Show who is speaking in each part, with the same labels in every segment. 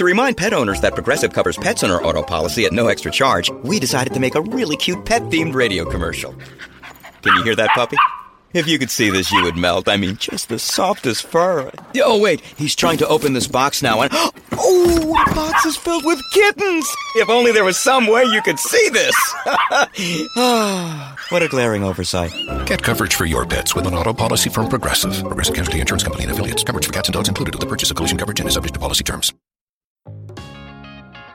Speaker 1: To remind pet owners that Progressive covers pets on our auto policy at no extra charge, we decided to make a really cute pet themed radio commercial. Can you hear that puppy? If you could see this, you would melt. I mean, just the softest fur. Oh, wait, he's trying to open this box now, and oh, the box is filled with kittens. If only there was some way you could see this. Ah, what a glaring oversight.
Speaker 2: Get coverage for your pets with an auto policy from Progressive. Progressive Casualty Insurance Company and affiliates. Coverage for cats and dogs included with the purchase of collision coverage and is subject to policy terms.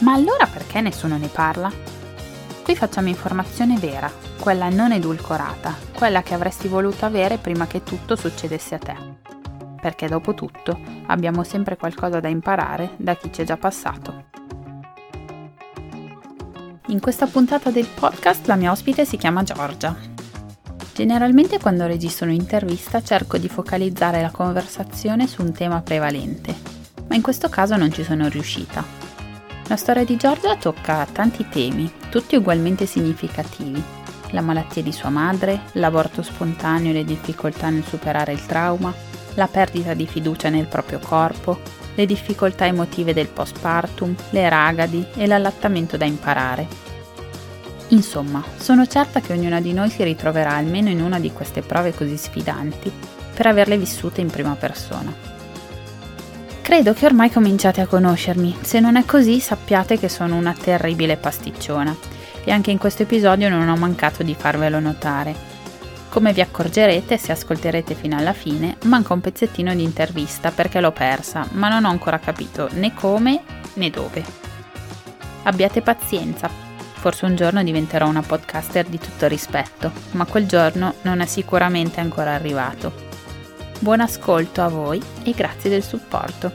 Speaker 3: ma allora perché nessuno ne parla? Qui facciamo informazione vera, quella non edulcorata, quella che avresti voluto avere prima che tutto succedesse a te. Perché dopo tutto abbiamo sempre qualcosa da imparare da chi ci è già passato. In questa puntata del podcast la mia ospite si chiama Giorgia. Generalmente quando registro un'intervista cerco di focalizzare la conversazione su un tema prevalente, ma in questo caso non ci sono riuscita la storia di Giorgia tocca tanti temi, tutti ugualmente significativi. La malattia di sua madre, l'aborto spontaneo e le difficoltà nel superare il trauma, la perdita di fiducia nel proprio corpo, le difficoltà emotive del postpartum, le ragadi e l'allattamento da imparare. Insomma, sono certa che ognuna di noi si ritroverà almeno in una di queste prove così sfidanti per averle vissute in prima persona. Credo che ormai cominciate a conoscermi, se non è così sappiate che sono una terribile pasticciona e anche in questo episodio non ho mancato di farvelo notare. Come vi accorgerete se ascolterete fino alla fine, manca un pezzettino di intervista perché l'ho persa, ma non ho ancora capito né come né dove. Abbiate pazienza, forse un giorno diventerò una podcaster di tutto rispetto, ma quel giorno non è sicuramente ancora arrivato. Buon ascolto a voi e grazie del supporto.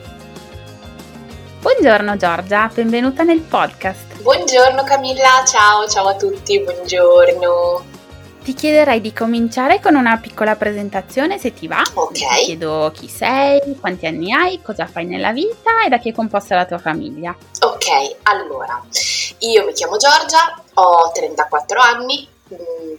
Speaker 3: Buongiorno Giorgia, benvenuta nel podcast.
Speaker 4: Buongiorno Camilla, ciao, ciao a tutti, buongiorno.
Speaker 3: Ti chiederei di cominciare con una piccola presentazione se ti va.
Speaker 4: Ok.
Speaker 3: Ti chiedo chi sei, quanti anni hai, cosa fai nella vita e da chi è composta la tua famiglia.
Speaker 4: Ok, allora, io mi chiamo Giorgia, ho 34 anni,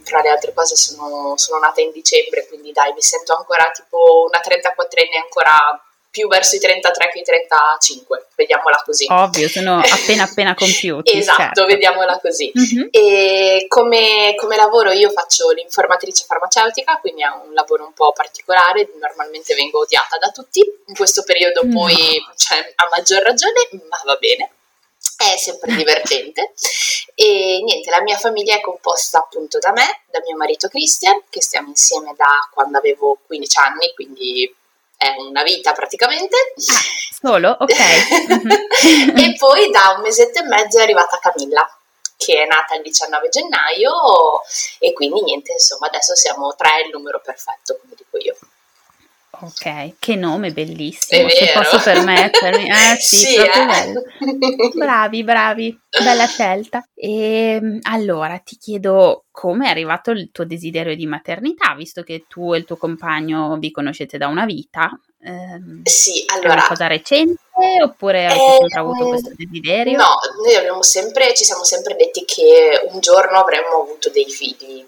Speaker 4: tra le altre cose sono, sono, nata in dicembre, quindi dai, mi sento ancora tipo una 34enne ancora più verso i 33 che i 35, vediamola così.
Speaker 3: Ovvio, sono appena appena compiuti.
Speaker 4: esatto, certo. vediamola così. Mm-hmm. E come, come, lavoro io faccio l'informatrice farmaceutica, quindi è un lavoro un po' particolare, normalmente vengo odiata da tutti, in questo periodo no. poi cioè, a maggior ragione, ma va bene è sempre divertente e niente, la mia famiglia è composta appunto da me, da mio marito Christian, che stiamo insieme da quando avevo 15 anni, quindi è una vita praticamente.
Speaker 3: Ah, solo? Ok.
Speaker 4: e poi da un mesetto e mezzo è arrivata Camilla, che è nata il 19 gennaio e quindi niente, insomma adesso siamo tre, il numero perfetto, come dico io.
Speaker 3: Ok, che nome bellissimo, se posso permettermi. Eh sì, sì eh. bello. Bravi, bravi, bella scelta. E ehm, allora ti chiedo come è arrivato il tuo desiderio di maternità, visto che tu e il tuo compagno vi conoscete da una vita.
Speaker 4: Eh, sì, allora.
Speaker 3: È una cosa recente oppure avete eh, sempre avuto questo desiderio?
Speaker 4: No, noi abbiamo sempre, ci siamo sempre detti che un giorno avremmo avuto dei figli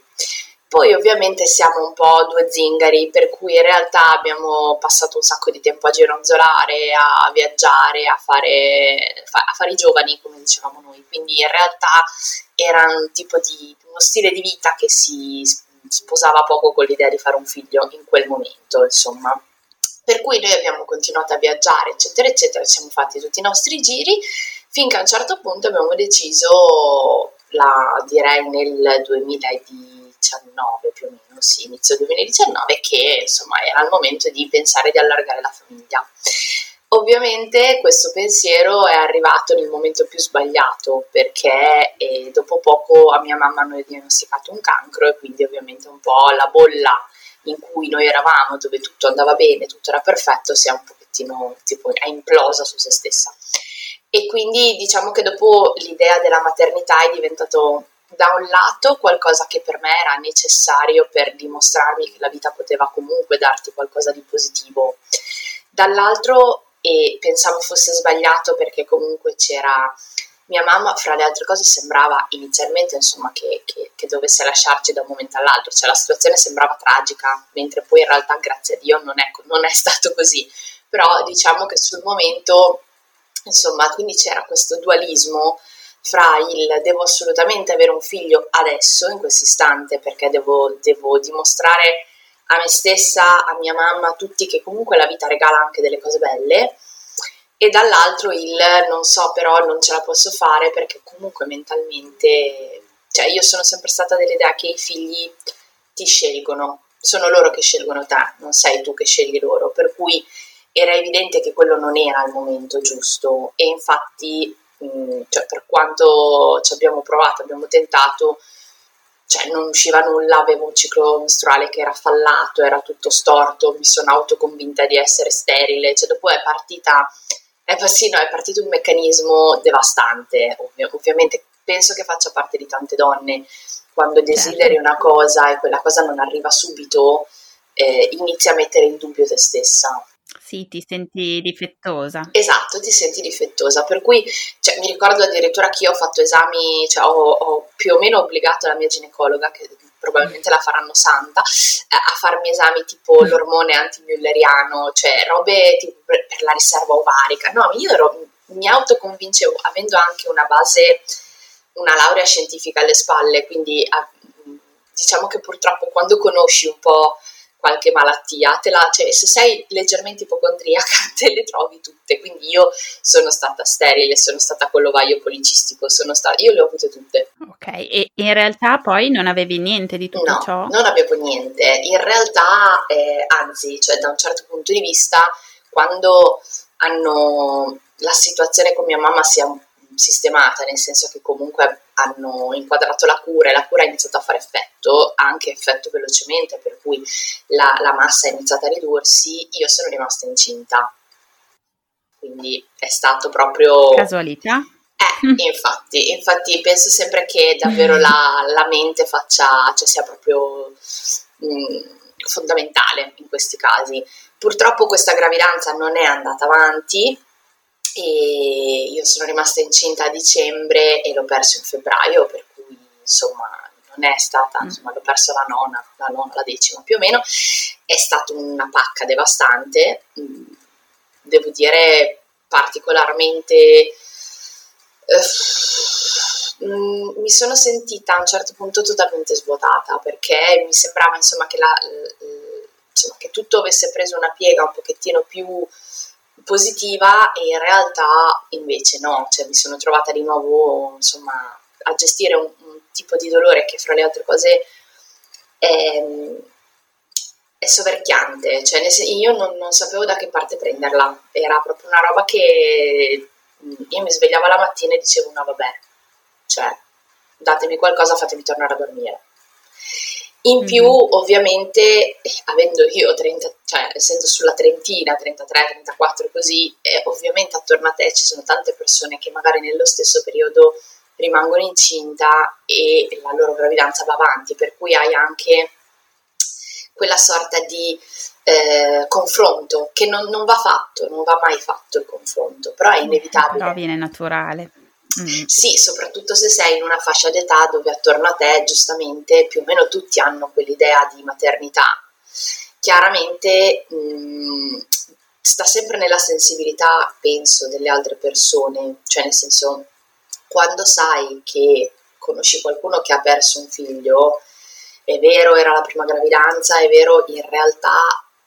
Speaker 4: poi ovviamente siamo un po' due zingari, per cui in realtà abbiamo passato un sacco di tempo a gironzolare, a viaggiare, a fare, a fare i giovani, come dicevamo noi. Quindi in realtà era un tipo di uno stile di vita che si sposava poco con l'idea di fare un figlio in quel momento, insomma. Per cui noi abbiamo continuato a viaggiare, eccetera, eccetera, ci siamo fatti tutti i nostri giri, finché a un certo punto abbiamo deciso, la, direi nel 2010, 2019 più o meno, sì, inizio 2019, che insomma era il momento di pensare di allargare la famiglia. Ovviamente questo pensiero è arrivato nel momento più sbagliato perché eh, dopo poco a mia mamma hanno diagnosticato un cancro e quindi ovviamente un po' la bolla in cui noi eravamo, dove tutto andava bene, tutto era perfetto, si è un pochettino tipo è implosa su se stessa. E quindi diciamo che dopo l'idea della maternità è diventato da un lato qualcosa che per me era necessario per dimostrarmi che la vita poteva comunque darti qualcosa di positivo, dall'altro e pensavo fosse sbagliato perché comunque c'era mia mamma, fra le altre cose, sembrava inizialmente insomma, che, che, che, dovesse lasciarci da un momento all'altro, cioè la situazione sembrava tragica, mentre poi in realtà, grazie a Dio, non è, non è stato così. Però diciamo che sul momento, insomma, quindi c'era questo dualismo fra il devo assolutamente avere un figlio adesso, in questo istante, perché devo, devo dimostrare a me stessa, a mia mamma, a tutti che comunque la vita regala anche delle cose belle e dall'altro il non so però non ce la posso fare perché comunque mentalmente, cioè io sono sempre stata dell'idea che i figli ti scelgono, sono loro che scelgono te, non sei tu che scegli loro, per cui era evidente che quello non era il momento giusto e infatti mh, cioè, per quanto ci abbiamo provato, abbiamo tentato, cioè non usciva nulla, avevo un ciclo mestruale che era fallato, era tutto storto, mi sono autoconvinta di essere sterile, cioè dopo è partita, è, sì, no, è partito un meccanismo devastante, Ovvi- ovviamente penso che faccia parte di tante donne, quando desideri certo. una cosa e quella cosa non arriva subito, eh, inizi a mettere in dubbio te stessa.
Speaker 3: Sì, ti senti difettosa.
Speaker 4: Esatto, ti senti difettosa, per cui cioè, mi ricordo addirittura che io ho fatto esami, cioè ho, ho, più o meno obbligato la mia ginecologa, che probabilmente la faranno santa, a farmi esami tipo mm. l'ormone antimülleriano, cioè robe tipo per, per la riserva ovarica. No, io ero, mi autoconvincevo, avendo anche una base, una laurea scientifica alle spalle, quindi diciamo che purtroppo quando conosci un po' qualche malattia, te la, cioè, se sei leggermente ipocondriaca te le trovi tutte, quindi io sono stata sterile, sono stata con l'ovaio policistico, sono stata, io le ho avute tutte.
Speaker 3: Ok, e in realtà poi non avevi niente di tutto
Speaker 4: no,
Speaker 3: ciò?
Speaker 4: non avevo niente, in realtà eh, anzi, cioè da un certo punto di vista, quando hanno la situazione con mia mamma si è sistemata, nel senso che comunque hanno inquadrato la cura e la cura ha iniziato a fare effetto, anche effetto velocemente, per cui la, la massa è iniziata a ridursi, io sono rimasta incinta. Quindi è stato proprio...
Speaker 3: Casualità?
Speaker 4: Eh, infatti, infatti penso sempre che davvero la, la mente faccia, cioè sia proprio mh, mm, fondamentale in questi casi. Purtroppo questa gravidanza non è andata avanti, e io sono rimasta incinta a dicembre e l'ho perso in febbraio, per cui insomma non è stata, mm. insomma l'ho perso la nona, la nona, la decima più o meno, è stata una pacca devastante, mm, devo dire particolarmente... Eh, mi sono sentita a un certo punto totalmente svuotata perché mi sembrava insomma che, la, insomma, che tutto avesse preso una piega un pochettino più positiva e in realtà invece no, cioè mi sono trovata di nuovo insomma a gestire un, un tipo di dolore che fra le altre cose è, è soverchiante, cioè io non, non, sapevo da che parte prenderla, era proprio una roba che io mi svegliavo la mattina e dicevo no vabbè, cioè datemi qualcosa, fatemi tornare a dormire. In più, mm-hmm. ovviamente, avendo io 30, cioè essendo sulla trentina, 33, 34 così, eh, ovviamente attorno a te ci sono tante persone che magari nello stesso periodo rimangono incinta e la loro gravidanza va avanti, per cui hai anche quella sorta di eh, confronto che non, non, va fatto, non va mai fatto il confronto, però è inevitabile.
Speaker 3: Però viene naturale.
Speaker 4: Mm. Sì, soprattutto se sei in una fascia d'età dove attorno a te giustamente più o meno tutti hanno quell'idea di maternità. Chiaramente mh, mm, sta sempre nella sensibilità, penso, delle altre persone, cioè nel senso quando sai che conosci qualcuno che ha perso un figlio, è vero, era la prima gravidanza, è vero, in realtà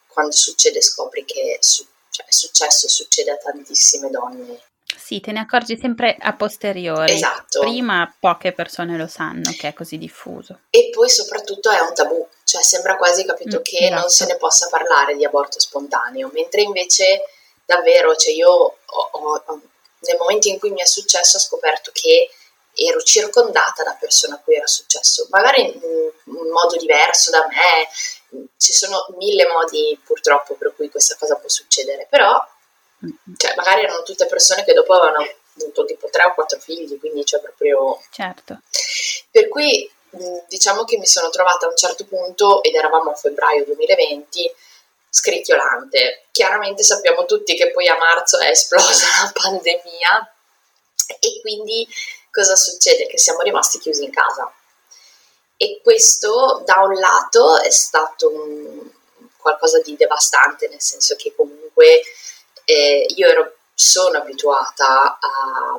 Speaker 4: quando succede scopri che su- cioè, è successo e succede a tantissime donne
Speaker 3: Sì, te ne accorgi sempre a posteriori.
Speaker 4: Esatto.
Speaker 3: Prima poche persone lo sanno che è così diffuso.
Speaker 4: E poi soprattutto è un tabù, cioè sembra quasi capito
Speaker 3: Mm,
Speaker 4: che
Speaker 3: esatto.
Speaker 4: non se ne possa parlare di aborto spontaneo, mentre invece davvero, cioè io ho- ho- ho- nel momento in cui mi è successo ho scoperto che ero circondata da persone a cui era successo, magari in, in modo diverso da me, ci sono mille modi purtroppo per cui questa cosa può succedere, però cioè, magari erano tutte persone che dopo avevano avuto tipo tre o quattro figli, quindi c'è proprio
Speaker 3: Certo.
Speaker 4: per cui diciamo che mi sono trovata a un certo punto, ed eravamo a febbraio 2020, scricchiolante. Chiaramente sappiamo tutti che poi a marzo è esplosa la pandemia e quindi cosa succede? Che siamo rimasti chiusi in casa. E questo da un lato è stato un- qualcosa di devastante, nel senso che comunque eh, io ero- sono abituata a,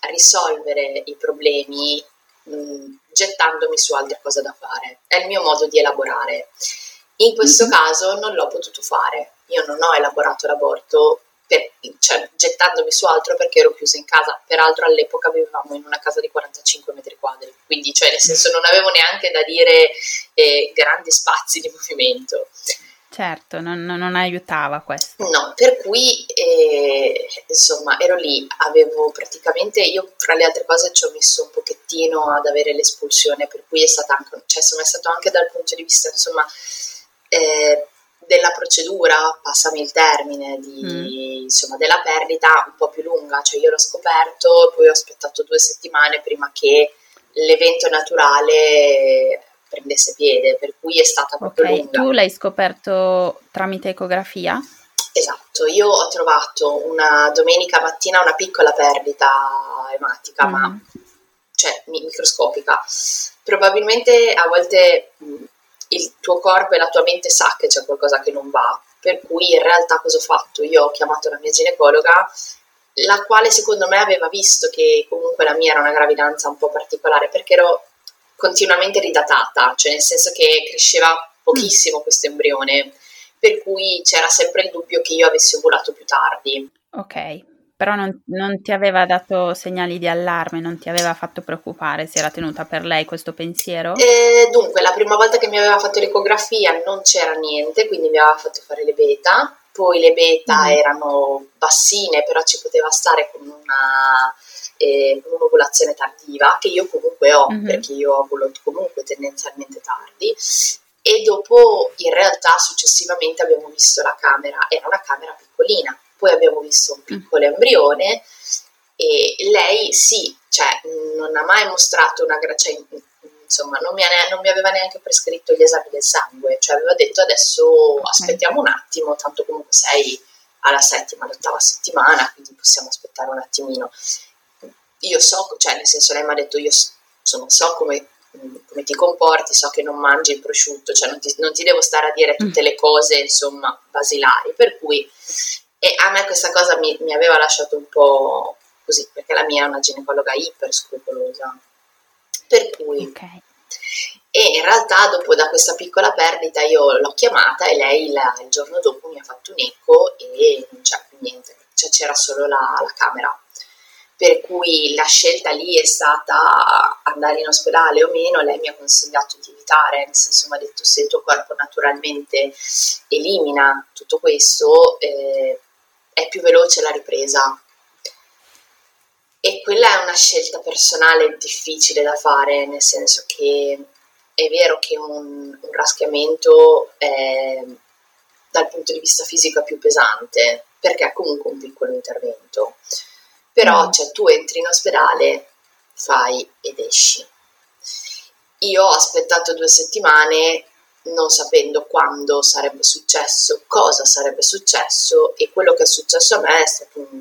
Speaker 4: a risolvere i problemi mh, gettandomi su altre cose da fare. È il mio modo di elaborare. In questo
Speaker 3: Mhm.
Speaker 4: caso non l'ho potuto fare. Io non ho elaborato l'aborto per- cioè, gettandomi su altro perché ero chiusa in casa. Peraltro all'epoca vivevamo in una casa di 45 metri quadri, quindi cioè, nel senso non avevo neanche da dire eh, grandi spazi di movimento.
Speaker 3: Certo, non, non- aiutava questo.
Speaker 4: No, per cui eh, insomma ero lì, avevo praticamente, io fra le altre cose ci ho messo un pochettino ad avere l'espulsione, per cui è stata anche, cioè insomma è stato anche dal punto di vista insomma eh, della procedura, passami il termine, di, insomma della perdita un po' più lunga, cioè io l'ho scoperto, poi ho aspettato due settimane prima che l'evento naturale prendesse piede, per cui è stata proprio
Speaker 3: Ok,
Speaker 4: lunga.
Speaker 3: tu l'hai scoperto tramite ecografia?
Speaker 4: Esatto, io ho trovato una domenica mattina una piccola perdita ematica, ma
Speaker 3: Mhm.
Speaker 4: cioè mi- microscopica. Probabilmente a volte mh, il tuo corpo e la tua mente sa che c'è qualcosa che non va, per cui in realtà cosa ho fatto? Io ho chiamato la mia ginecologa, la quale secondo me aveva visto che comunque la mia era una gravidanza un po' particolare, perché ero continuamente ridatata, cioè nel senso che cresceva pochissimo questo embrione, per cui c'era sempre il dubbio che io avessi ovulato più tardi.
Speaker 3: Ok, però non, non ti aveva dato segnali di allarme, non ti aveva fatto preoccupare, si era tenuta per lei questo pensiero?
Speaker 4: E dunque, la prima volta che mi aveva fatto l'ecografia non c'era niente, quindi mi aveva fatto fare le beta. Poi le beta
Speaker 3: Mm.
Speaker 4: erano bassine, però ci poteva stare con una eh, un'ovulazione tardiva, che io comunque ho,
Speaker 3: Mhm.
Speaker 4: perché io ovulo comunque tendenzialmente tardi. E dopo, in realtà, successivamente abbiamo visto la camera, era una camera piccolina. Poi abbiamo visto un piccolo embrione e lei sì, cioè non ha mai mostrato una gra- cioè, insomma non mi, ne- non mi aveva neanche prescritto gli esami del sangue, cioè aveva detto adesso aspettiamo un attimo, tanto comunque sei alla settima, all'ottava settimana, quindi possiamo aspettare un attimino. Io so, cioè nel senso lei mi ha detto io insomma, so come, come ti comporti, so che non mangi il prosciutto, cioè non ti, non ti devo stare a dire tutte le cose insomma basilari, per cui e a me questa cosa mi, mi aveva lasciato un po' così, perché la mia è una ginecologa iper scrupolosa. Per cui,
Speaker 3: Ok,
Speaker 4: e in realtà dopo da questa piccola perdita io l'ho chiamata e lei la- il giorno dopo mi ha fatto un eco e non c'era più niente, cioè c'era solo la, la camera. Per cui la scelta lì è stata andare in ospedale o meno, lei mi ha consigliato di evitare, nel senso mi ha detto se il tuo corpo naturalmente elimina tutto questo, eh, è più veloce la ripresa. E quella è una scelta personale difficile da fare, nel senso che è vero che un, un raschiamento è, dal punto di vista fisico è più pesante, perché è comunque un piccolo intervento. Però
Speaker 3: Mm.
Speaker 4: cioè, tu entri in ospedale, fai ed esci. Io ho aspettato due settimane non sapendo quando sarebbe successo, cosa sarebbe successo e quello che è successo a me è stata un-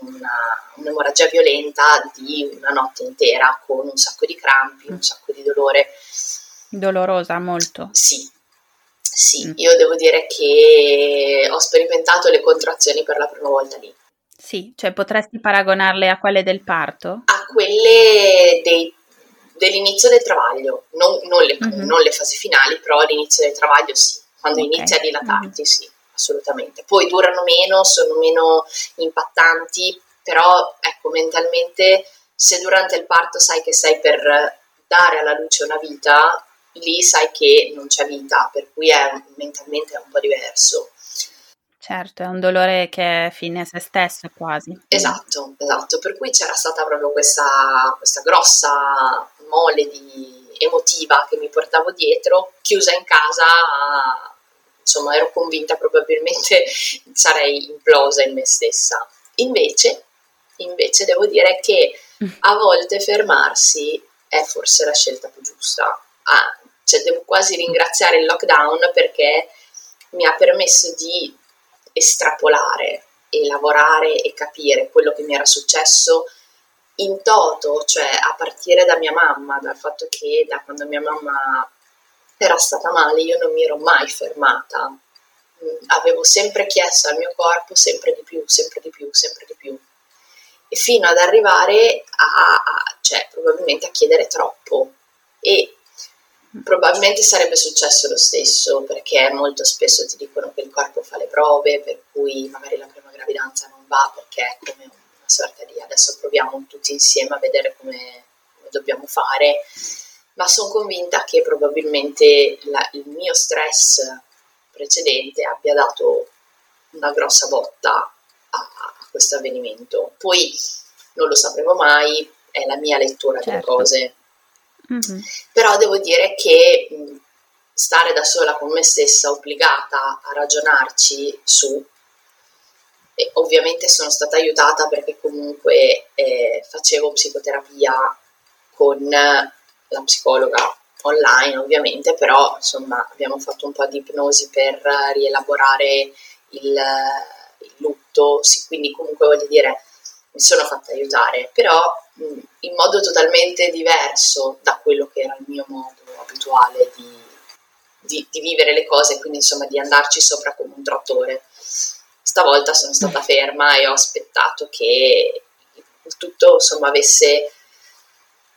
Speaker 4: una- un'emorragia violenta di una notte intera con un sacco di crampi, un sacco di dolore.
Speaker 3: dolorosa molto.
Speaker 4: Sì, sì,
Speaker 3: Mm.
Speaker 4: io devo dire che ho sperimentato le contrazioni per la prima volta lì.
Speaker 3: Sì, cioè potresti paragonarle a quelle del parto?
Speaker 4: a quelle dei- dell'inizio del travaglio, non, non le,
Speaker 3: Mhm.
Speaker 4: non le fasi finali, però all'inizio del travaglio sì, quando
Speaker 3: Ok.
Speaker 4: inizia a dilatarti sì, assolutamente. Poi durano meno, sono meno impattanti però ecco mentalmente se durante il parto sai che sei per dare alla luce una vita, lì sai che non c'è vita, per cui è mentalmente è un po' diverso.
Speaker 3: Certo, è un dolore che è fine a se stesso quasi.
Speaker 4: Esatto, esatto, per cui c'era stata proprio questa, questa grossa mole di emotiva che mi portavo dietro, chiusa in casa, insomma ero convinta probabilmente sarei implosa in me stessa. Invece, invece devo dire che a volte fermarsi è forse la scelta più giusta. Ah, cioè devo quasi ringraziare il lockdown perché mi ha permesso di estrapolare e lavorare e capire quello che mi era successo in toto, cioè a partire da mia mamma, dal fatto che da quando mia mamma era stata male io non mi ero mai fermata, mm, avevo sempre chiesto al mio corpo sempre di più, sempre di più, sempre di più, e fino ad arrivare a, a cioè probabilmente a chiedere troppo. E Probabilmente sarebbe successo lo stesso perché molto spesso ti dicono che il corpo fa le prove, per cui magari la prima gravidanza non va perché è come una sorta di adesso proviamo tutti insieme a vedere come, come dobbiamo fare, ma sono convinta che probabilmente la, il mio stress precedente abbia dato una grossa botta a, a questo avvenimento. Poi non lo sapremo mai, è la mia lettura certo. delle cose Mm-hmm. Però devo dire che stare da sola con me stessa, obbligata a ragionarci su, e ovviamente sono stata aiutata perché comunque eh, facevo psicoterapia con la psicologa online ovviamente, però insomma abbiamo fatto un po' di ipnosi per rielaborare il, il lutto, sì, quindi comunque voglio dire mi sono fatta aiutare, però mh, in modo totalmente diverso da quello che era il mio modo abituale di, di, di vivere le cose, quindi insomma di andarci sopra come un trattore. Stavolta sono stata ferma e ho aspettato che tutto insomma avesse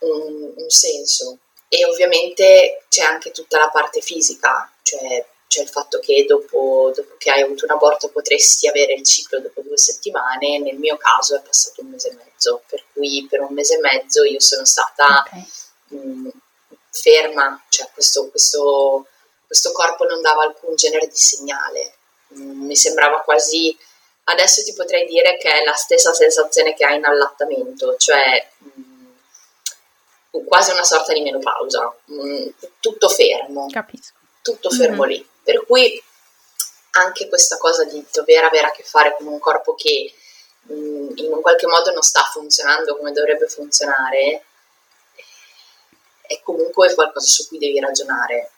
Speaker 4: un, un senso e ovviamente c'è anche tutta la parte fisica, cioè cioè il fatto che dopo, dopo, che hai avuto un aborto potresti avere il ciclo dopo due settimane, nel mio caso è passato un mese e mezzo, per cui per un mese e mezzo io sono stata okay. mh, ferma, cioè questo, questo, questo, corpo non dava alcun genere di segnale, mh, mi sembrava quasi, adesso ti potrei dire che è la stessa sensazione che hai in allattamento, cioè mh, quasi una sorta di menopausa, tutto fermo.
Speaker 3: Capisco
Speaker 4: tutto fermo mm-hmm. lì. Per cui anche questa cosa di dover avere a che fare con un corpo che mh, mm, in un qualche modo non sta funzionando come dovrebbe funzionare, è comunque qualcosa su cui devi ragionare.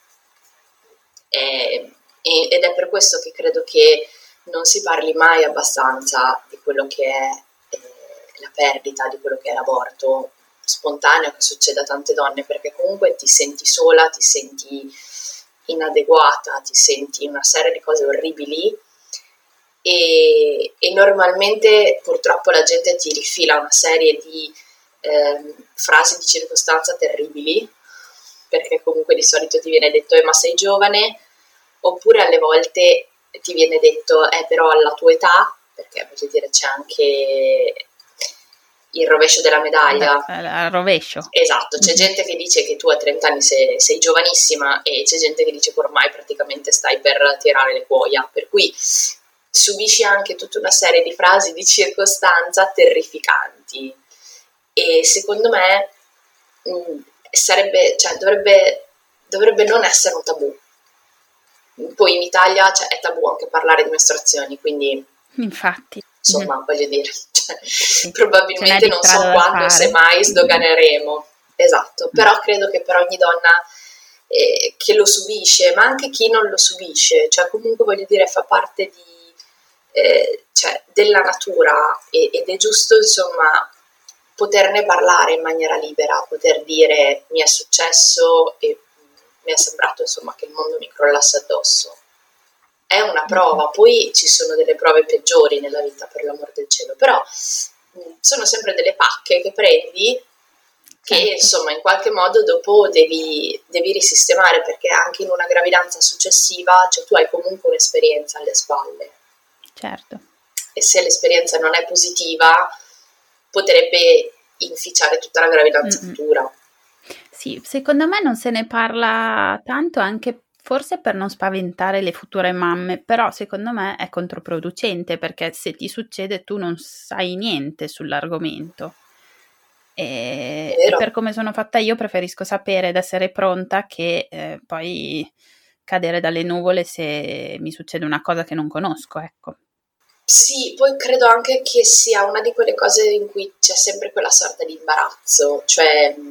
Speaker 4: E, ed è per questo che credo che non si parli mai abbastanza di quello che è eh, la perdita, di quello che è l'aborto spontaneo che succede a tante donne, perché comunque ti senti sola, ti senti inadeguata, ti senti una serie di cose orribili e, e normalmente purtroppo la gente ti rifila una serie di eh, frasi di circostanza terribili perché comunque di solito ti viene detto eh, ma sei giovane? Oppure alle volte ti viene detto eh però alla tua età perché voglio dire c'è anche il rovescio della medaglia.
Speaker 3: Al rovescio.
Speaker 4: Esatto, c'è gente che dice che tu a 30 anni sei, sei, giovanissima e c'è gente che dice che ormai praticamente stai per tirare le cuoia, per cui subisci anche tutta una serie di frasi di circostanza terrificanti e secondo me mh, mm, sarebbe, cioè, dovrebbe, dovrebbe non essere un tabù. Poi in Italia cioè, è tabù anche parlare di mestruazioni, quindi...
Speaker 3: Infatti
Speaker 4: insomma, mm. voglio dire, sì. probabilmente non so quando, se mai sdoganeremo. Esatto, mm. però credo che per ogni donna eh, che lo subisce, ma anche chi non lo subisce, cioè comunque voglio dire fa parte di, eh, cioè, della natura e, ed è giusto insomma poterne parlare in maniera libera, poter dire mi è successo e mi è sembrato insomma che il mondo mi crollasse addosso è una prova, poi ci sono delle prove peggiori nella vita per l'amor del cielo, però mm, sono sempre delle pacche che prendi che certo. insomma in qualche modo dopo devi, devi, risistemare perché anche in una gravidanza successiva cioè tu hai comunque un'esperienza alle spalle
Speaker 3: certo
Speaker 4: e se l'esperienza non è positiva potrebbe inficiare tutta la gravidanza Mm-mm. futura.
Speaker 3: Sì, secondo me non se ne parla tanto anche forse per non spaventare le future mamme, però secondo me è controproducente perché se ti succede tu non sai niente sull'argomento. E, e per come sono fatta io preferisco sapere ed essere pronta che eh, poi cadere dalle nuvole se mi succede una cosa che non conosco, ecco.
Speaker 4: Sì, poi credo anche che sia una di quelle cose in cui c'è sempre quella sorta di imbarazzo, cioè mh,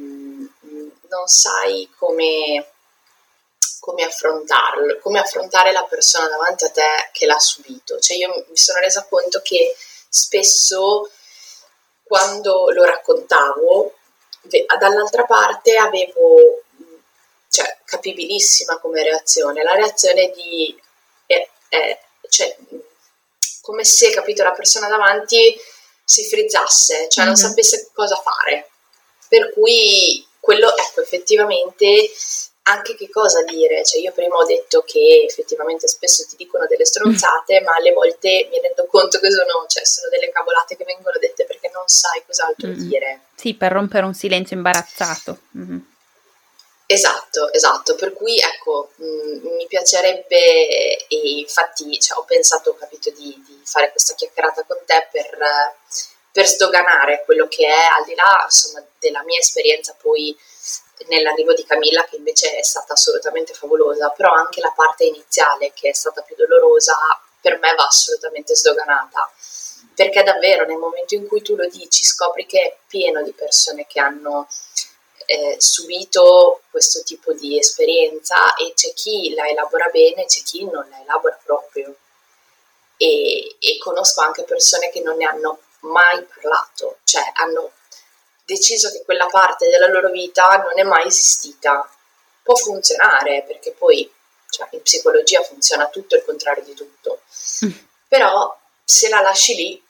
Speaker 4: mm, non sai come come affrontarlo, come affrontare la persona davanti a te che l'ha subito. Cioè io mi sono resa conto che spesso quando lo raccontavo, dall'altra parte avevo, cioè capibilissima come reazione, la reazione di, eh, eh, cioè, come se, capito, la persona davanti si frizzasse, cioè non mm-hmm. sapesse cosa fare. Per cui quello, ecco, effettivamente anche che cosa dire, cioè io prima ho detto che effettivamente spesso ti dicono delle stronzate, ma alle volte mi rendo conto che sono, cioè, sono delle cavolate che vengono dette perché non sai cos'altro mm-hmm. dire.
Speaker 3: Sì, per rompere un silenzio imbarazzato. Mm-hmm.
Speaker 4: Esatto, esatto, per cui ecco, mh, mm, mi piacerebbe e infatti cioè, ho pensato, ho capito, di, di, fare questa chiacchierata con te per, per sdoganare quello che è, al di là insomma, della mia esperienza poi nell'arrivo di Camilla che invece è stata assolutamente favolosa, però anche la parte iniziale che è stata più dolorosa per me va assolutamente sdoganata, perché davvero nel momento in cui tu lo dici scopri che è pieno di persone che hanno eh, subito questo tipo di esperienza e c'è chi la elabora bene, c'è chi non la elabora proprio. E, e conosco anche persone che non ne hanno mai parlato, cioè hanno deciso che quella parte della loro vita non è mai esistita. Può funzionare perché poi cioè, in psicologia funziona tutto il contrario di tutto, mm. però se la lasci lì,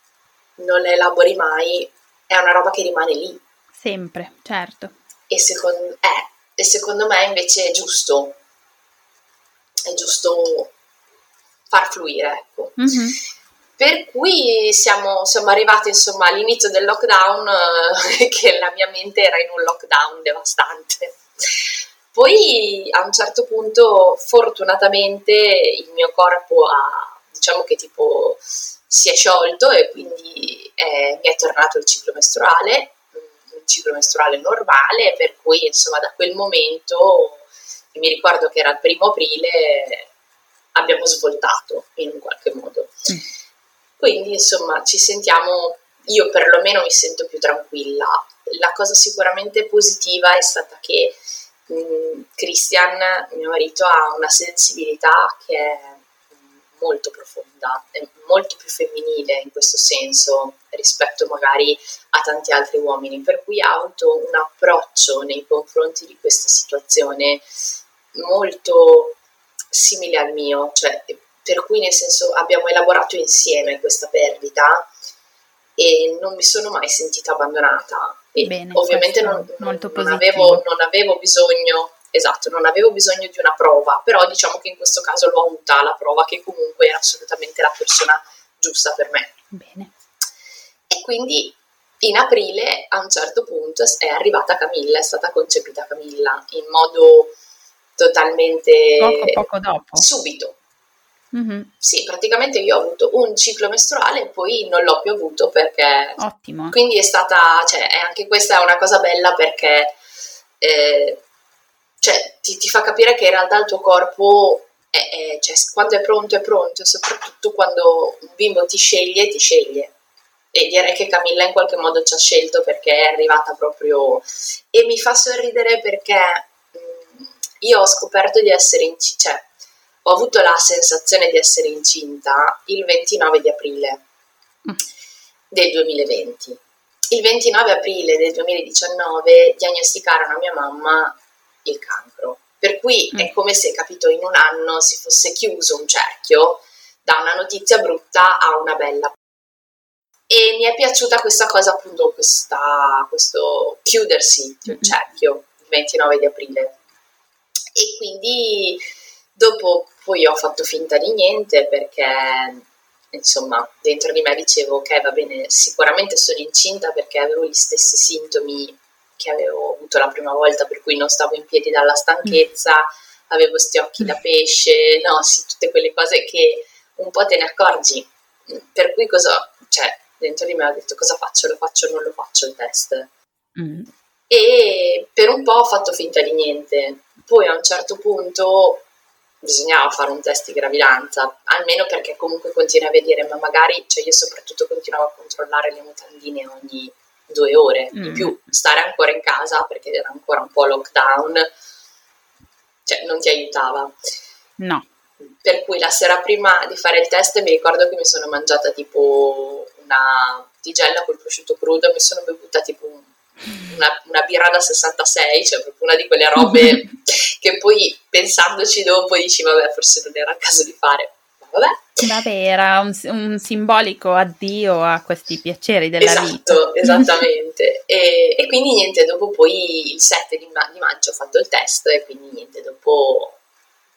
Speaker 4: non la elabori mai, è una roba che rimane lì.
Speaker 3: Sempre, certo.
Speaker 4: E secondo, eh, e secondo me invece è giusto, è giusto far fluire, ecco. Mm-hmm. Per cui siamo, siamo arrivati insomma all'inizio del lockdown, eh, che la mia mente era in un lockdown devastante. Poi a un certo punto, fortunatamente, il mio corpo ha, diciamo che tipo, si è sciolto e quindi eh, mi è tornato il ciclo mestruale, un ciclo mestruale normale, per cui insomma da quel momento, mi ricordo che era il primo aprile, abbiamo svoltato in un qualche modo. Mm. Quindi insomma ci sentiamo, io perlomeno mi sento più tranquilla. La cosa sicuramente positiva è stata che mh, mm, Christian, mio marito, ha una sensibilità che è molto profonda, è molto più femminile in questo senso rispetto magari a tanti altri uomini, per cui ha avuto un approccio nei confronti di questa situazione molto simile al mio, cioè per cui nel senso abbiamo elaborato insieme questa perdita e non mi sono mai sentita abbandonata. Bene, ovviamente non, non, non, avevo, non, avevo, bisogno, esatto, non avevo bisogno di una prova, però diciamo che in questo caso l'ho avuta la prova che comunque era assolutamente la persona giusta per me.
Speaker 3: Bene.
Speaker 4: E quindi in aprile a un certo punto è arrivata Camilla, è stata concepita Camilla in modo totalmente
Speaker 3: poco, poco dopo.
Speaker 4: subito Mm-hmm. Sì, praticamente io ho avuto un ciclo mestruale e poi non l'ho più avuto perché...
Speaker 3: Ottimo.
Speaker 4: Quindi è stata, cioè, anche questa è una cosa bella perché eh, cioè, ti, ti, fa capire che in realtà il tuo corpo, è, è, cioè, quando è pronto è pronto e soprattutto quando un bimbo ti sceglie, ti sceglie. E direi che Camilla in qualche modo ci ha scelto perché è arrivata proprio... E mi fa sorridere perché mh, mm, io ho scoperto di essere in... Cioè, ho avuto la sensazione di essere incinta il 29 di aprile mm. del 2020. Il 29 aprile del 2019 diagnosticarono a mia mamma il cancro, per cui mm. è come se, capito, in un anno si fosse chiuso un cerchio da una notizia brutta a una bella. E mi è piaciuta questa cosa, appunto, questa, questo chiudersi di un cerchio il 29 di aprile. E quindi Dopo poi ho fatto finta di niente perché insomma, dentro di me dicevo, ok, va bene, sicuramente sono incinta perché avevo gli stessi sintomi che avevo avuto la prima volta, per cui non stavo in piedi dalla stanchezza, mm. avevo questi occhi da pesce, no, sì, tutte quelle cose che un po' te ne accorgi. Per cui cosa, cioè, dentro di me ho detto cosa faccio, lo faccio o non lo faccio il test. Mm. E per un po' ho fatto finta di niente. Poi a un certo punto bisognava fare un test di gravidanza, almeno perché comunque continui a vedere, ma magari, cioè io soprattutto continuavo a controllare le mutandine ogni due ore, mm. in più stare ancora in casa perché era ancora un po' lockdown, cioè non ti aiutava.
Speaker 3: No.
Speaker 4: Per cui la sera prima di fare il test mi ricordo che mi sono mangiata tipo una tigella col prosciutto crudo, mi sono bevuta tipo un una, una, birra da 66, cioè proprio una di quelle robe che poi pensandoci dopo dici vabbè forse non era il caso di fare. Vabbè.
Speaker 3: Vabbè, era un, un, simbolico addio a questi piaceri della
Speaker 4: esatto,
Speaker 3: vita.
Speaker 4: Esattamente, e, e, quindi niente, dopo poi il 7 di, ma- di, maggio ho fatto il test e quindi niente, dopo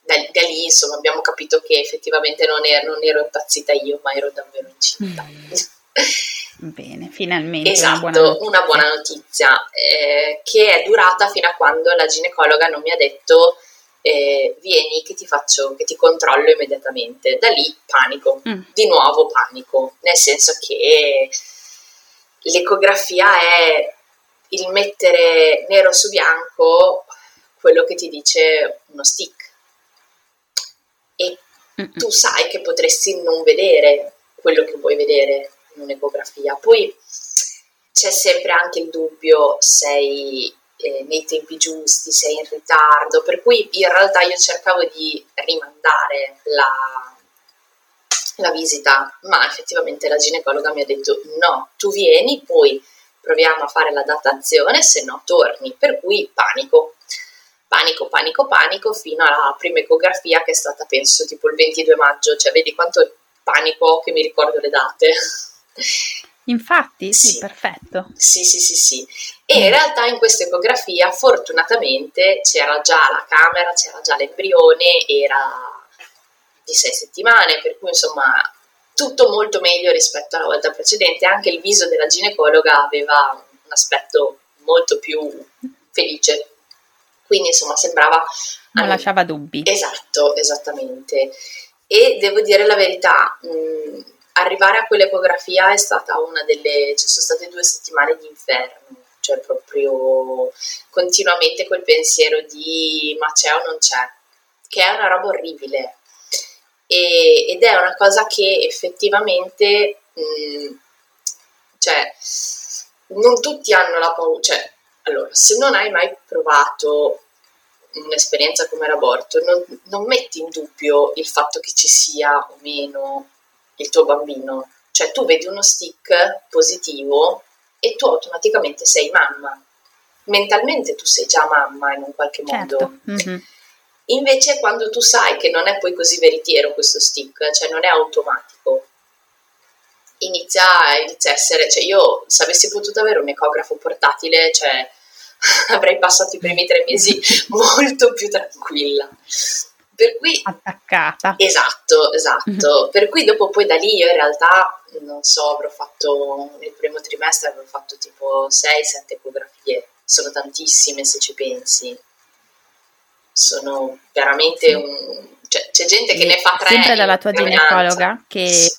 Speaker 4: da, da lì insomma abbiamo capito che effettivamente non, er- non, ero impazzita io, ma ero davvero incinta. Mm.
Speaker 3: Bene, finalmente.
Speaker 4: Esatto, una buona notizia, una buona notizia eh, che è durata fino a quando la ginecologa non mi ha detto eh, vieni che ti faccio, che ti controllo immediatamente. Da lì panico, mm. di nuovo panico, nel senso che l'ecografia è il mettere nero su bianco quello che ti dice uno stick. E tu sai che potresti non vedere quello che vuoi vedere in un'ecografia. Poi c'è sempre anche il dubbio, sei eh, nei tempi giusti, sei in ritardo, per cui in realtà io cercavo di rimandare la, la visita, ma effettivamente la ginecologa mi ha detto no, tu vieni, poi proviamo a fare la datazione, se no torni, per cui panico. Panico, panico, panico fino alla prima ecografia che è stata penso tipo il 22 maggio, cioè vedi quanto panico che mi ricordo le date.
Speaker 3: Infatti, sì, sì, perfetto.
Speaker 4: Sì, sì, sì, sì. E in realtà in questa ecografia fortunatamente c'era già la camera, c'era già l'embrione, era di sei settimane, per cui insomma tutto molto meglio rispetto alla volta precedente. Anche il viso della ginecologa aveva un aspetto molto più felice. Quindi insomma sembrava...
Speaker 3: Non lasciava dubbi.
Speaker 4: Esatto, esattamente. E devo dire la verità, mh, arrivare a quell'ecografia è stata una delle, ci sono state due settimane di inferno, cioè proprio continuamente quel pensiero di ma c'è o non c'è, che è una roba orribile. E, ed è una cosa che effettivamente, mh, cioè, non tutti hanno la paura, cioè, allora, se non hai mai provato un'esperienza come l'aborto, non, non metti in dubbio il fatto che ci sia o meno il tuo bambino. Cioè tu vedi uno stick positivo e tu automaticamente sei mamma. Mentalmente tu sei già mamma in un qualche modo.
Speaker 3: Certo. Mm-hmm.
Speaker 4: Invece quando tu sai che non è poi così veritiero questo stick, cioè non è automatico, inizia, inizia a essere, cioè io se avessi potuto avere un ecografo portatile, cioè avrei passato i primi tre mesi molto più tranquilla. Per cui,
Speaker 3: attaccata.
Speaker 4: Esatto, esatto. Mm-hmm. Per cui dopo poi da lì io in realtà, non so, avrò fatto nel primo trimestre avrò fatto tipo 6-7 ecografie. Sono tantissime se ci pensi. Sono veramente un... Cioè, c'è gente che ne fa tre.
Speaker 3: Sempre dalla tua ginecologa che...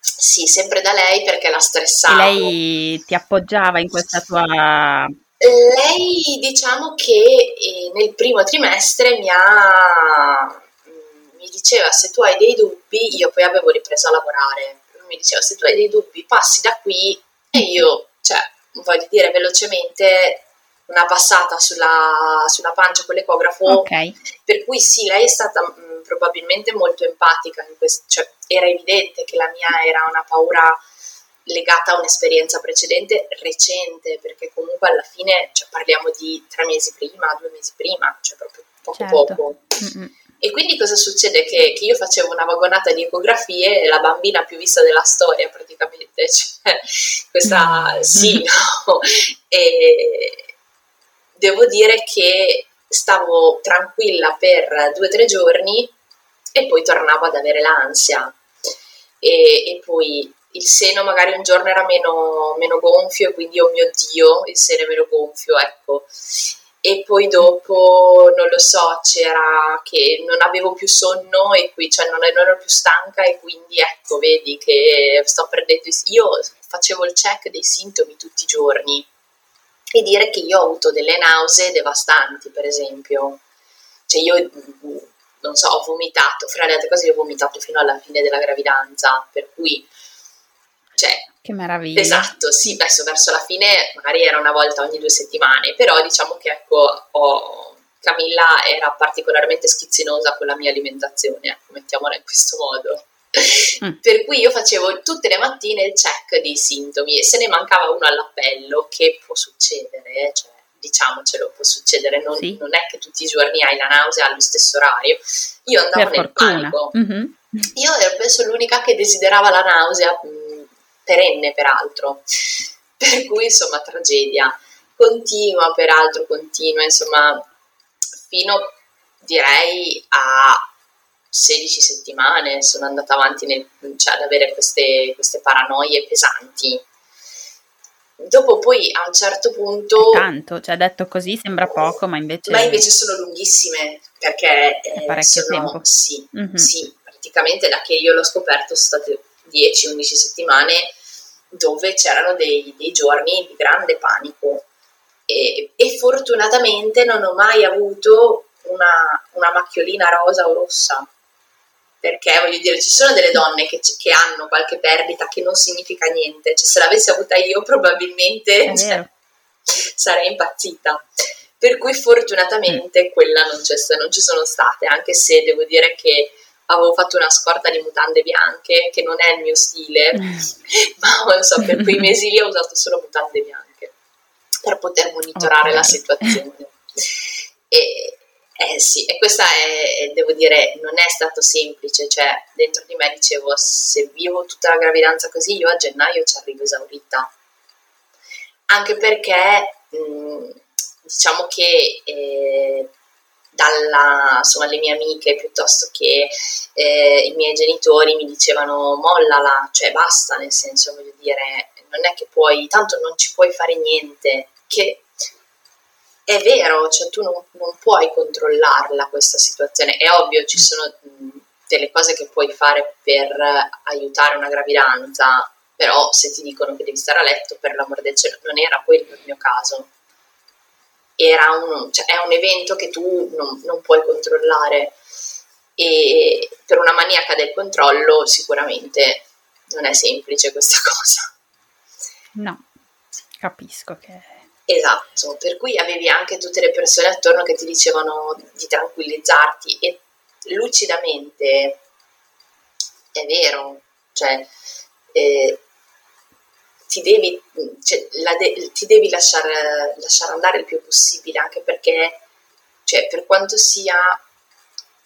Speaker 4: Sì, sempre da lei perché la stressava.
Speaker 3: E lei ti appoggiava in questa tua
Speaker 4: lei diciamo che eh, nel primo trimestre mi ha mm, mi diceva se tu hai dei dubbi, io poi avevo ripreso a lavorare, mi diceva se tu hai dei dubbi passi da qui e io, cioè, voglio dire velocemente una passata sulla, sulla pancia con l'ecografo,
Speaker 3: okay.
Speaker 4: per cui sì, lei è stata mh, mm, probabilmente molto empatica, in questo, cioè, era evidente che la mia era una paura legata a un'esperienza precedente recente, perché comunque alla fine cioè, parliamo di tre mesi prima, due mesi prima, cioè proprio poco
Speaker 3: certo.
Speaker 4: poco. Mm-mm. E quindi cosa succede? Che, che, io facevo una vagonata di ecografie e la bambina più vista della storia praticamente, cioè, questa mm. sì, no? E devo dire che stavo tranquilla per due o tre giorni e poi tornavo ad avere l'ansia e, e poi il seno magari un giorno era meno, meno gonfio e quindi oh mio dio il seno è meno gonfio ecco. E poi dopo non lo so c'era che non avevo più sonno e qui cioè non, non ero più stanca e quindi ecco vedi che sto perdendo io facevo il check dei sintomi tutti i giorni e dire che io ho avuto delle nausee devastanti per esempio. Cioè io non so ho vomitato fra le altre cose io ho vomitato fino alla fine della gravidanza per cui cioè,
Speaker 3: che meraviglia.
Speaker 4: Esatto, sì, adesso verso la fine magari era una volta ogni due settimane, però diciamo che ecco, ho, Camilla era particolarmente schizzinosa con la mia alimentazione, ecco, mettiamola in questo modo. Mm. Per cui io facevo tutte le mattine il check dei sintomi e se ne mancava uno all'appello, che può succedere, eh, cioè, diciamocelo, può succedere, non, sì. non, è che tutti i giorni hai la nausea allo stesso orario. Io andavo per nel fortuna. panico. Mm-hmm. Io ero penso l'unica che desiderava la nausea perenne peraltro, per cui insomma tragedia, continua peraltro, continua, insomma fino direi a 16 settimane sono andata avanti nel, cioè, ad avere queste, queste paranoie pesanti. Dopo poi a un certo punto...
Speaker 3: È tanto, cioè detto così sembra poco, ma invece...
Speaker 4: Ma invece sono lunghissime, perché...
Speaker 3: Eh, parecchio
Speaker 4: sono,
Speaker 3: tempo.
Speaker 4: Sì, mm-hmm. sì, praticamente da che io l'ho scoperto sono state 10-11 settimane dove c'erano dei, dei, giorni di grande panico. E, e, fortunatamente non ho mai avuto una, una, macchiolina rosa o rossa perché voglio dire ci sono delle donne che, che hanno qualche perdita che non significa niente cioè se l'avessi avuta io probabilmente cioè, sarei impazzita. Per cui fortunatamente quella non, non ci sono state anche se devo dire che avevo fatto una scorta di mutande bianche, che non è il mio stile, ma non so, per quei mesi lì ho usato solo mutande bianche per poter monitorare okay. la situazione. E, eh sì, e questa è, devo dire, non è stato semplice, cioè dentro di me dicevo, se vivo tutta la gravidanza così, io a gennaio ci arrivo esaurita. Anche perché, mh, mm, diciamo che... Eh, dalla, insomma, le mie amiche piuttosto che eh, i miei genitori mi dicevano mollala, cioè basta, nel senso voglio dire, non è che puoi, tanto non ci puoi fare niente, che è vero, cioè tu non, non puoi controllarla questa situazione, è ovvio ci sono delle cose che puoi fare per aiutare una gravidanza, però se ti dicono che devi stare a letto, per l'amor del cielo, non era quello il mio caso un, cioè, è un evento che tu non, non, puoi controllare e per una maniaca del controllo sicuramente non è semplice questa cosa.
Speaker 3: No, capisco che...
Speaker 4: Esatto, per cui avevi anche tutte le persone attorno che ti dicevano di tranquillizzarti e lucidamente è vero, cioè eh, ti devi, cioè, de- ti devi lasciare, lasciare, andare il più possibile, anche perché, cioè, per quanto sia,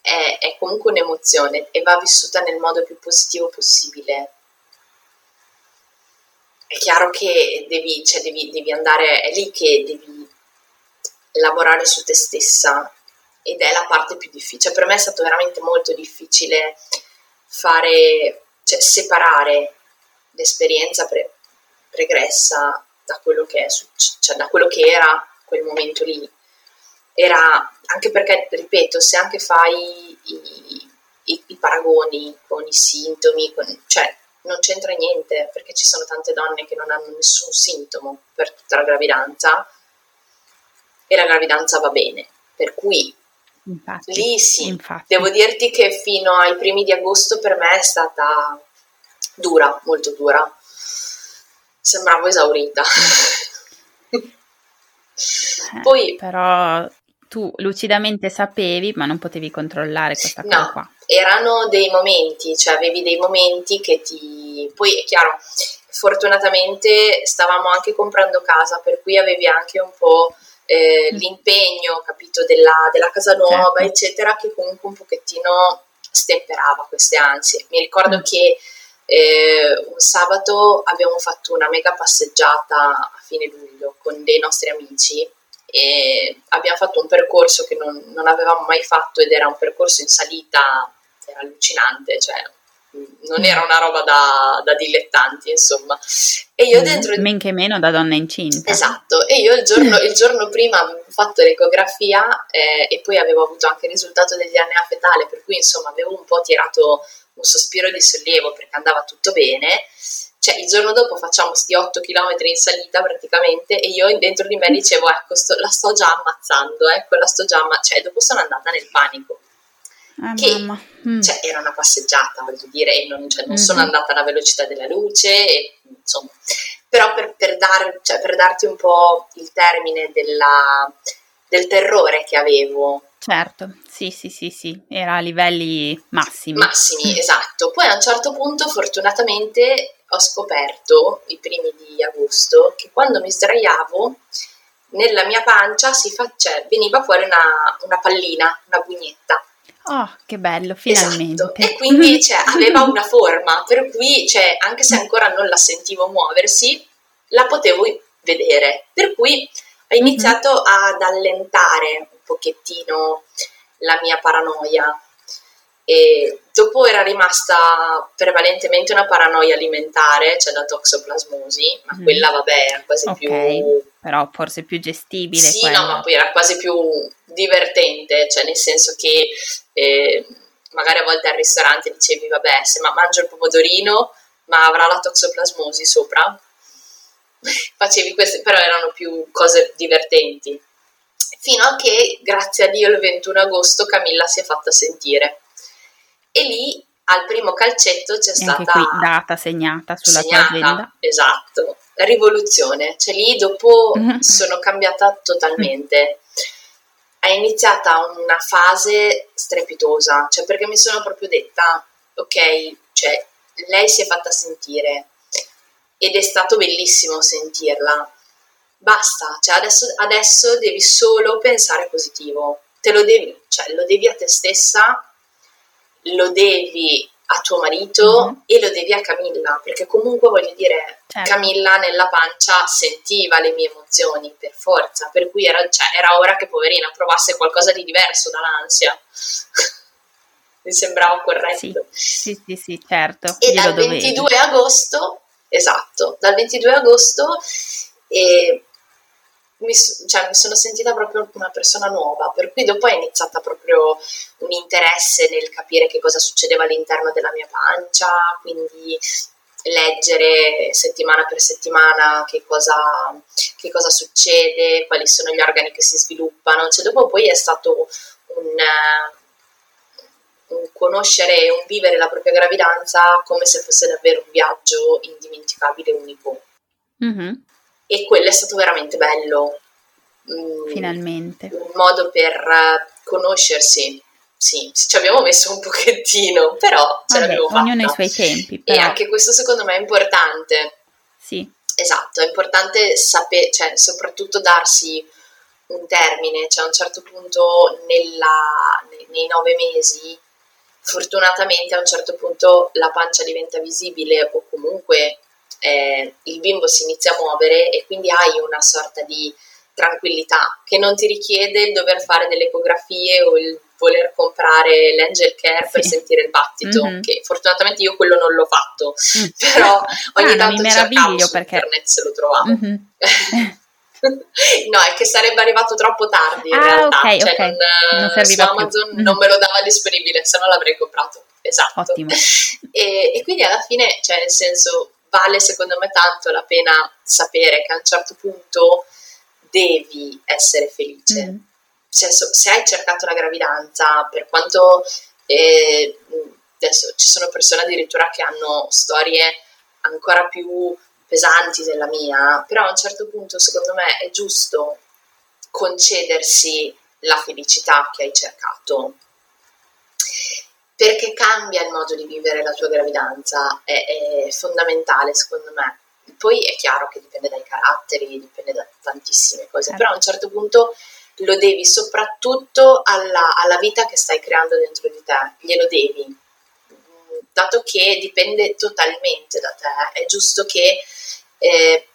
Speaker 4: è, è, comunque un'emozione e va vissuta nel modo più positivo possibile. È chiaro che devi, cioè, devi, devi andare, è lì che devi lavorare su te stessa ed è la parte più difficile. Cioè, per me è stato veramente molto difficile fare, cioè, separare l'esperienza pre- pregressa da quello che, è, cioè da quello che era quel momento lì. Era anche perché, ripeto, se anche fai i, i, i paragoni con i sintomi, con, cioè non c'entra niente perché ci sono tante donne che non hanno nessun sintomo per tutta la gravidanza e la gravidanza va bene. Per cui infatti, lì sì, infatti. devo dirti che fino ai primi di agosto per me è stata dura, molto dura sembravo esaurita.
Speaker 3: Eh, Poi, però tu lucidamente sapevi, ma non potevi controllare questa cosa
Speaker 4: no,
Speaker 3: qua.
Speaker 4: Erano dei momenti, cioè avevi dei momenti che ti. Poi è chiaro, fortunatamente stavamo anche comprando casa, per cui avevi anche un po'. Eh, mm. l'impegno, capito, della, della casa nuova, certo. eccetera, che comunque un pochettino stemperava queste ansie. Mi ricordo mm. che eh, un sabato abbiamo fatto una mega passeggiata a fine luglio con dei nostri amici e abbiamo fatto un percorso che non, non avevamo mai fatto ed era un percorso in salita, era allucinante, cioè non era una roba da, da dilettanti, insomma. E io mm, dentro...
Speaker 3: Men che meno da donna incinta.
Speaker 4: Esatto, e io il giorno, il giorno prima avevo fatto l'ecografia eh, e poi avevo avuto anche il risultato del DNA fetale, per cui insomma avevo un po' tirato un sospiro di sollievo perché andava tutto bene. Cioè, il giorno dopo facciamo sti 8 km in salita praticamente e io dentro di me dicevo, ecco, sto, la sto già ammazzando, ecco, la sto già ammazzando. Cioè, dopo sono andata nel panico
Speaker 3: Ah,
Speaker 4: che mm. cioè, era una passeggiata, voglio dire, e non, cioè, non mm-hmm. sono andata alla velocità della luce, e, insomma, però per, per, dar, cioè, per, darti un po' il termine della, del terrore che avevo.
Speaker 3: Certo, sì, sì, sì, sì, era a livelli massimi.
Speaker 4: Massimi, esatto. Poi a un certo punto, fortunatamente, ho scoperto, i primi di agosto, che quando mi sdraiavo, nella mia pancia si fa, cioè, veniva fuori una, una pallina, una bugnetta
Speaker 3: Oh, che bello, finalmente. Esatto.
Speaker 4: E quindi cioè, aveva una forma, per cui cioè, anche se ancora non la sentivo muoversi, la potevo vedere. Per cui ho iniziato mm-hmm. ad allentare pochettino la mia paranoia. E dopo era rimasta prevalentemente una paranoia alimentare, cioè la toxoplasmosi, ma mm. quella vabbè era quasi okay. più
Speaker 3: però forse più gestibile.
Speaker 4: Sì, quello. no, ma poi era quasi più divertente, cioè nel senso che eh, magari a volte al ristorante dicevi, vabbè, se ma mangio il pomodorino, ma avrà la toxoplasmosi sopra? Facevi queste, però erano più cose divertenti. Fino a che, grazie a Dio, il 21 agosto Camilla si è fatta sentire. E lì al primo calcetto c'è
Speaker 3: e
Speaker 4: stata
Speaker 3: qui data segnata sulla segnata, tua agenda.
Speaker 4: Esatto, rivoluzione, cioè lì dopo mm-hmm. sono cambiata totalmente. È iniziata una fase strepitosa, cioè perché mi sono proprio detta, ok, cioè lei si è fatta sentire ed è stato bellissimo sentirla. Basta, cioè adesso, adesso devi solo pensare positivo, te lo devi, cioè lo devi a te stessa, lo devi a tuo marito mm-hmm. e lo devi a Camilla, perché comunque voglio dire, certo. Camilla nella pancia sentiva le mie emozioni per forza, per cui era, cioè, era ora che poverina provasse qualcosa di diverso dall'ansia. Mi sembrava corretto.
Speaker 3: Sì, sì, sì, sì certo.
Speaker 4: E dal 22 agosto, esatto, dal 22 agosto eh, mi, cioè, mi, sono sentita proprio una persona nuova, per cui dopo è iniziata proprio un interesse nel capire che cosa succedeva all'interno della mia pancia, quindi leggere settimana per settimana che cosa, che cosa succede, quali sono gli organi che si sviluppano, cioè, dopo poi è stato un, un conoscere e un vivere la propria gravidanza come se fosse davvero un viaggio indimenticabile, unico. Mm-hmm e quello è stato veramente bello.
Speaker 3: Mm, Finalmente.
Speaker 4: Un modo per uh, conoscersi. Sì, ci abbiamo messo un pochettino, però ce Vabbè, l'abbiamo fatta.
Speaker 3: Ognuno ha i suoi tempi. Però.
Speaker 4: E anche questo secondo me è importante.
Speaker 3: Sì.
Speaker 4: Esatto, è importante sapere, cioè soprattutto darsi un termine, cioè a un certo punto nella, nei, nei nove mesi fortunatamente a un certo punto la pancia diventa visibile o comunque eh, il bimbo si inizia a muovere e quindi hai una sorta di tranquillità che non ti richiede il dover fare delle ecografie o il voler comprare l'angel care sì. per sentire il battito, mm-hmm. che fortunatamente io quello non l'ho fatto, mm. però ogni ah, tanto cercavo su perché... internet se lo trovavo. Mm-hmm. no, è che sarebbe arrivato troppo tardi in
Speaker 3: ah,
Speaker 4: realtà,
Speaker 3: okay,
Speaker 4: cioè
Speaker 3: okay.
Speaker 4: Non, non su Amazon più. non me lo dava disponibile, se no l'avrei comprato. Esatto.
Speaker 3: Ottimo.
Speaker 4: E, e quindi alla fine, cioè nel senso, vale secondo me tanto la pena sapere che a un certo punto devi essere felice. Mm. Cioè, se hai cercato la gravidanza, per quanto eh, adesso ci sono persone addirittura che hanno storie ancora più pesanti della mia, però a un certo punto secondo me è giusto concedersi la felicità che hai cercato perché cambia il modo di vivere la tua gravidanza, è, è fondamentale secondo me. Poi è chiaro che dipende dai caratteri, dipende da tantissime cose, però a un certo punto lo devi soprattutto alla, alla, vita che stai creando dentro di te, glielo devi, dato che dipende totalmente da te, è giusto che eh,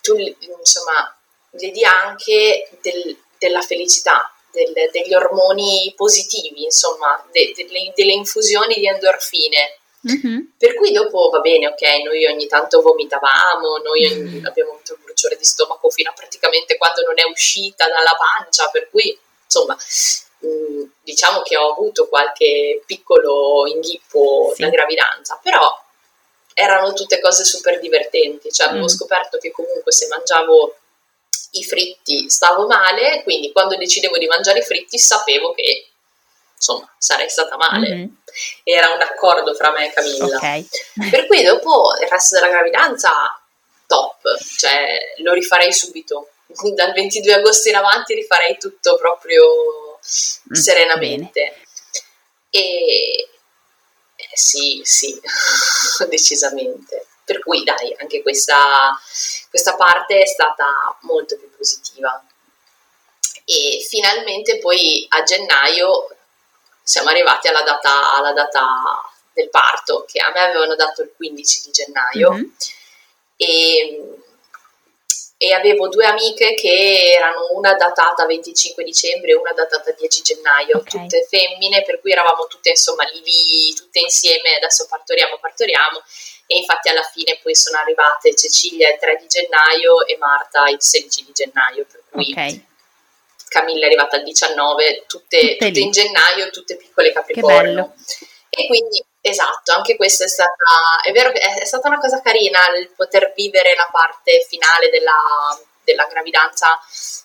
Speaker 4: tu insomma gli dia anche del, della felicità, del, degli ormoni positivi, insomma, de, delle, delle, infusioni di endorfine. Mm-hmm. Per cui dopo va bene, ok, noi ogni tanto vomitavamo, noi ogni, mm. abbiamo avuto il bruciore di stomaco fino a praticamente quando non è uscita dalla pancia, per cui insomma mh, mm, diciamo che ho avuto qualche piccolo inghippo sì. da gravidanza, però erano tutte cose super divertenti, cioè avevo mm. scoperto che comunque se mangiavo i fritti stavo male, quindi quando decidevo di mangiare i fritti sapevo che insomma sarei stata male. Mm-hmm. Era un accordo fra me e Camilla. Okay. per cui dopo il resto della gravidanza top, cioè lo rifarei subito. Dal 22 agosto in avanti rifarei tutto proprio mm, serenamente. Bene. E eh, sì, sì, decisamente. Per cui dai, anche questa, questa parte è stata molto più positiva. E finalmente poi a gennaio siamo arrivati alla data, alla data del parto, che a me avevano dato il 15 di gennaio. Mm-hmm. E, e avevo due amiche che erano una datata 25 dicembre e una datata 10 gennaio, okay. tutte femmine, per cui eravamo tutte insomma lì, lì, tutte insieme, adesso partoriamo, partoriamo e infatti alla fine poi sono arrivate Cecilia il 3 di gennaio e Marta il 16 di gennaio, per cui okay. Camilla è arrivata il 19, tutte, tutte, tutte in gennaio, tutte piccole Capricorno. E quindi esatto, anche questa è stata, è vero è stata una cosa carina il poter vivere la parte finale della, della gravidanza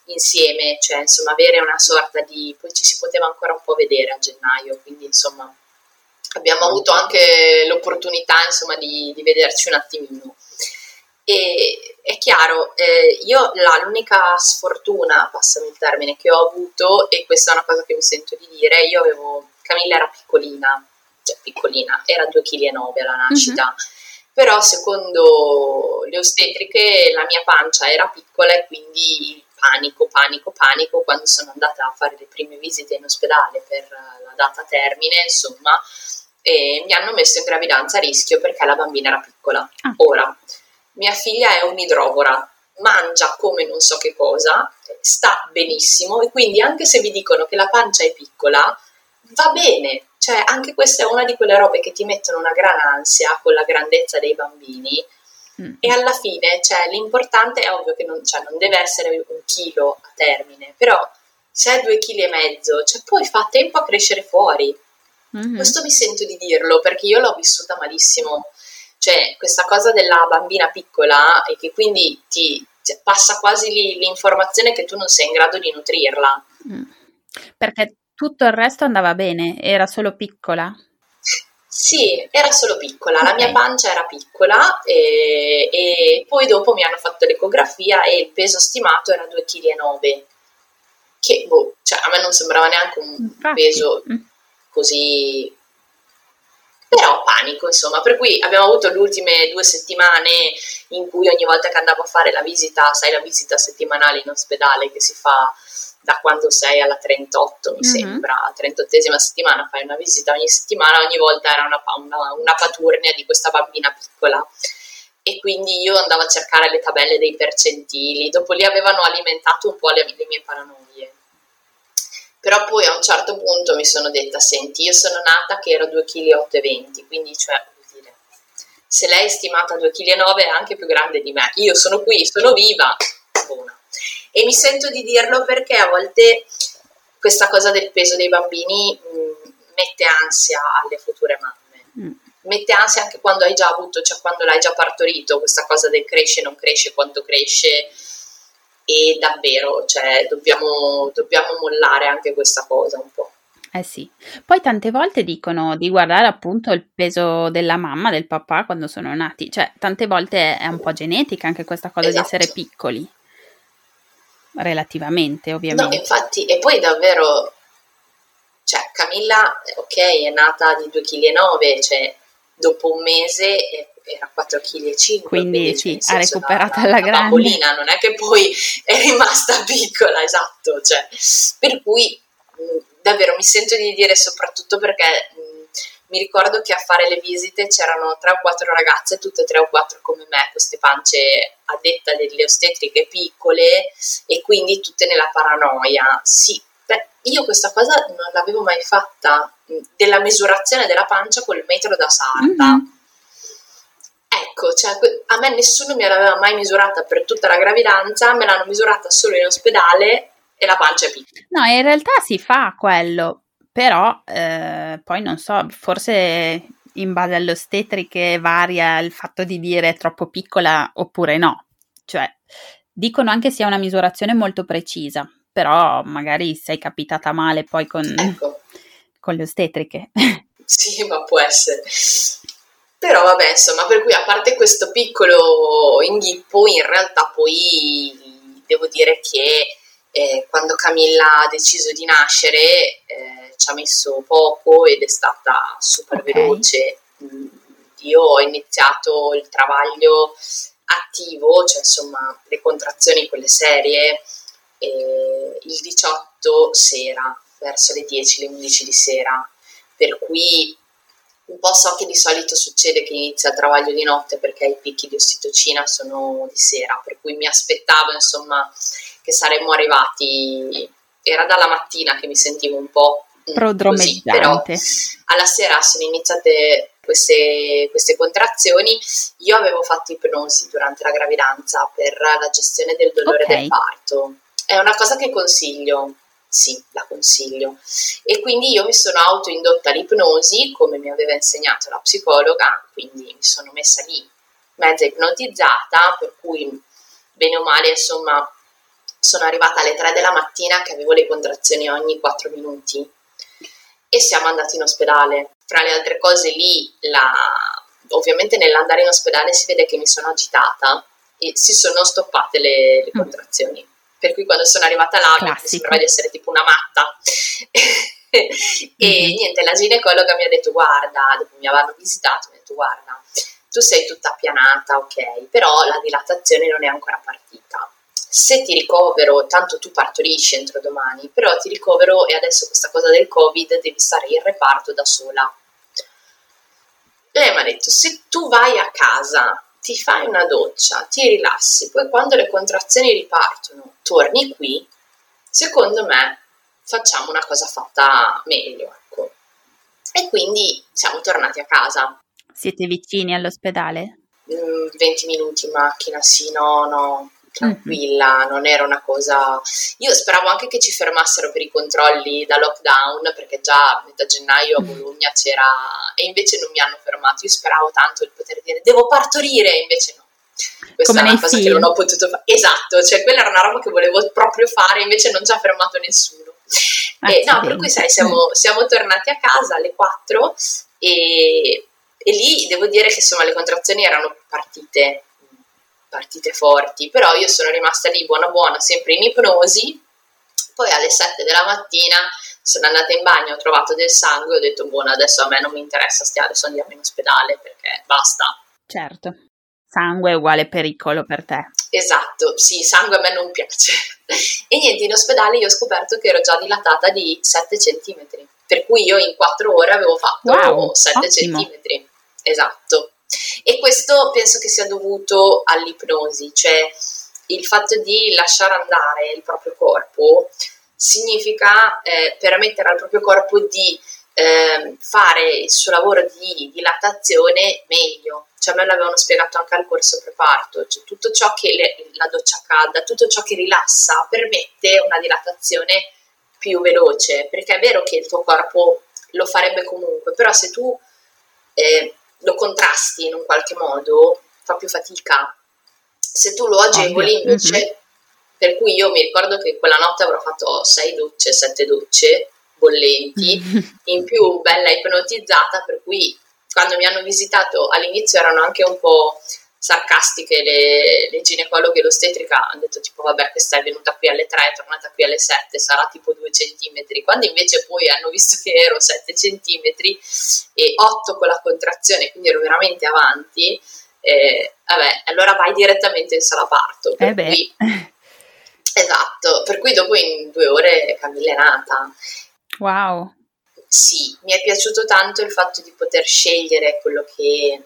Speaker 4: insieme, cioè insomma avere una sorta di, poi ci si poteva ancora un po' vedere a gennaio, quindi insomma abbiamo avuto anche l'opportunità insomma di, di vederci un attimino. E è chiaro, eh, io la, l'unica sfortuna, passami il termine, che ho avuto, e questa è una cosa che mi sento di dire, io avevo, Camilla era piccolina, cioè piccolina, era 2,9 kg alla nascita, mm-hmm. però secondo le ostetriche la mia pancia era piccola e quindi panico, panico, panico quando sono andata a fare le prime visite in ospedale per la data termine, insomma, e mi hanno messo in gravidanza a rischio perché la bambina era piccola. Ah. Ora, mia figlia è un'idrovora, mangia come non so che cosa, sta benissimo e quindi anche se vi dicono che la pancia è piccola, va bene. Cioè, anche questa è una di quelle robe che ti mettono una gran ansia con la grandezza dei bambini. Mm. E alla fine, cioè, l'importante è ovvio che non, cioè, non deve essere un chilo a termine, però se è due chili e mezzo, cioè, poi fa tempo a crescere fuori. Mm-hmm. Questo mi sento di dirlo perché io l'ho vissuta malissimo. Cioè, questa cosa della bambina piccola e che quindi ti cioè, passa quasi lì l'informazione che tu non sei in grado di nutrirla. Mm.
Speaker 3: Perché tutto il resto andava bene, era solo piccola?
Speaker 4: Sì, era solo piccola, okay. la mia pancia era piccola e, e, poi dopo mi hanno fatto l'ecografia e il peso stimato era 2,9 kg, che boh, cioè, a me non sembrava neanche un Infatti. peso mm. Così però panico insomma, per cui abbiamo avuto le ultime due settimane in cui ogni volta che andavo a fare la visita, sai la visita settimanale in ospedale che si fa da quando sei alla 38 mi mm-hmm. sembra, 38esima settimana fai una visita ogni settimana, ogni volta era una, una, una paturnia di questa bambina piccola. E quindi io andavo a cercare le tabelle dei percentili, dopo lì avevano alimentato un po' le, le mie paranoie però poi a un certo punto mi sono detta, senti, io sono nata che ero 2,8 kg, quindi cioè, dire, se lei è stimata 2,9 kg è anche più grande di me, io sono qui, sono viva, buona. E mi sento di dirlo perché a volte questa cosa del peso dei bambini mh, mette ansia alle future mamme. Mm. Mette ansia anche quando hai già avuto, cioè quando l'hai già partorito, questa cosa del cresce, non cresce, quanto cresce, e davvero cioè, dobbiamo, dobbiamo mollare anche questa cosa un po'.
Speaker 3: Eh sì, poi tante volte dicono di guardare appunto il peso della mamma, del papà quando sono nati, cioè tante volte è un po' genetica anche questa cosa esatto. di essere piccoli, relativamente ovviamente.
Speaker 4: No, infatti, e poi davvero, cioè Camilla, ok, è nata di 2,9 kg, cioè dopo un mese era 4,5 kg.
Speaker 3: Quindi sì, ha recuperato alla grande.
Speaker 4: bambolina, non è che poi è rimasta piccola, esatto. Cioè, per cui davvero mi sento di dire soprattutto perché mh, mi ricordo che a fare le visite c'erano tre o quattro ragazze, tutte tre o quattro come me, queste pance a detta delle ostetriche piccole e quindi tutte nella paranoia. Sì, beh, io questa cosa non l'avevo mai fatta della misurazione della pancia col metro da sarta. Mm-hmm. Ecco, cioè, a me nessuno mi aveva mai misurata per tutta la gravidanza, me l'hanno misurata solo in ospedale e la pancia è piccola.
Speaker 3: No, in realtà si fa quello, però eh, poi non so, forse in base alle ostetriche varia il fatto di dire troppo piccola oppure no. Cioè, dicono anche sia una misurazione molto precisa, però magari sei capitata male poi con, ecco. con le ostetriche.
Speaker 4: Sì, ma può essere. Però vabbè, insomma, per cui a parte questo piccolo inghippo, in realtà poi devo dire che eh, quando Camilla ha deciso di nascere eh, ci ha messo poco ed è stata super okay. veloce. Mm, io ho iniziato il travaglio attivo, cioè insomma le contrazioni, quelle serie, eh, il 18 sera, verso le 10, le 11 di sera, per cui un po' so che di solito succede che inizia il travaglio di notte perché i picchi di ossitocina sono di sera, per cui mi aspettavo insomma che saremmo arrivati, era dalla mattina che mi sentivo un po' così, però alla sera sono iniziate queste, queste, contrazioni. Io avevo fatto ipnosi durante la gravidanza per la gestione del dolore okay. del parto. È una cosa che consiglio, sì, la consiglio. E quindi io mi sono autoindotta l'ipnosi, come mi aveva insegnato la psicologa, quindi mi sono messa lì mezza ipnotizzata, per cui bene o male, insomma, sono arrivata alle 3 della mattina che avevo le contrazioni ogni 4 minuti e siamo andati in ospedale. Fra le altre cose lì, la... ovviamente nell'andare in ospedale si vede che mi sono agitata e si sono stoppate le, le mm. contrazioni per cui quando sono arrivata là Classico. mi sembrava di essere tipo una matta. e mm-hmm. niente, la ginecologa mi ha detto guarda, dopo mi avevano visitato, mi ha detto guarda, tu sei tutta appianata, ok, però la dilatazione non è ancora partita. Se ti ricovero, tanto tu partorisci entro domani, però ti ricovero e adesso questa cosa del Covid devi stare in reparto da sola. Lei mi ha detto, se tu vai a casa ti fai una doccia, ti rilassi, poi quando le contrazioni ripartono, torni qui, secondo me facciamo una cosa fatta meglio, ecco. E quindi siamo tornati a casa.
Speaker 3: Siete vicini all'ospedale?
Speaker 4: 20 mm, minuti in macchina, sì, no, no, tranquilla, mm-hmm. non era una cosa... Io speravo anche che ci fermassero per i controlli da lockdown, perché già a metà gennaio a Bologna c'era... e invece non mi hanno fermato. Io speravo tanto di poter dire devo partorire, invece no. Questa Come è una cosa film. che non ho potuto fare. Esatto, cioè quella era una roba che volevo proprio fare, invece non ci ha fermato nessuno. E, no, per cui sai, siamo, siamo tornati a casa alle 4 e, e lì devo dire che insomma le contrazioni erano partite partite forti, però io sono rimasta lì buona buona, sempre in ipnosi, poi alle 7 della mattina sono andata in bagno, ho trovato del sangue, ho detto buona adesso a me non mi interessa, stiamo, adesso andiamo in ospedale perché basta.
Speaker 3: Certo, sangue è uguale pericolo per te.
Speaker 4: Esatto, sì, sangue a me non piace. e niente, in ospedale io ho scoperto che ero già dilatata di 7 cm, per cui io in 4 ore avevo fatto wow, 7 cm. Esatto. E questo penso che sia dovuto all'ipnosi, cioè il fatto di lasciare andare il proprio corpo significa eh, permettere al proprio corpo di eh, fare il suo lavoro di dilatazione meglio. Cioè, a me l'avevano spiegato anche al corso preparto, cioè, tutto ciò che le, la doccia calda, tutto ciò che rilassa permette una dilatazione più veloce, perché è vero che il tuo corpo lo farebbe comunque, però se tu eh, lo contrasti in un qualche modo, fa più fatica. Se tu lo agevoli invece, mm-hmm. per cui io mi ricordo che quella notte avrò fatto sei docce, sette docce bollenti, mm-hmm. in più bella ipnotizzata, per cui quando mi hanno visitato all'inizio erano anche un po' sarcastiche le, le ginecologhe e l'ostetrica hanno detto tipo vabbè questa è venuta qui alle 3 è tornata qui alle 7 sarà tipo 2 centimetri quando invece poi hanno visto che ero 7 centimetri e 8 con la contrazione quindi ero veramente avanti eh, vabbè allora vai direttamente in sala parto eh cui, esatto per cui dopo in due ore Camilla è nata
Speaker 3: wow.
Speaker 4: Sì mi è piaciuto tanto il fatto di poter scegliere quello che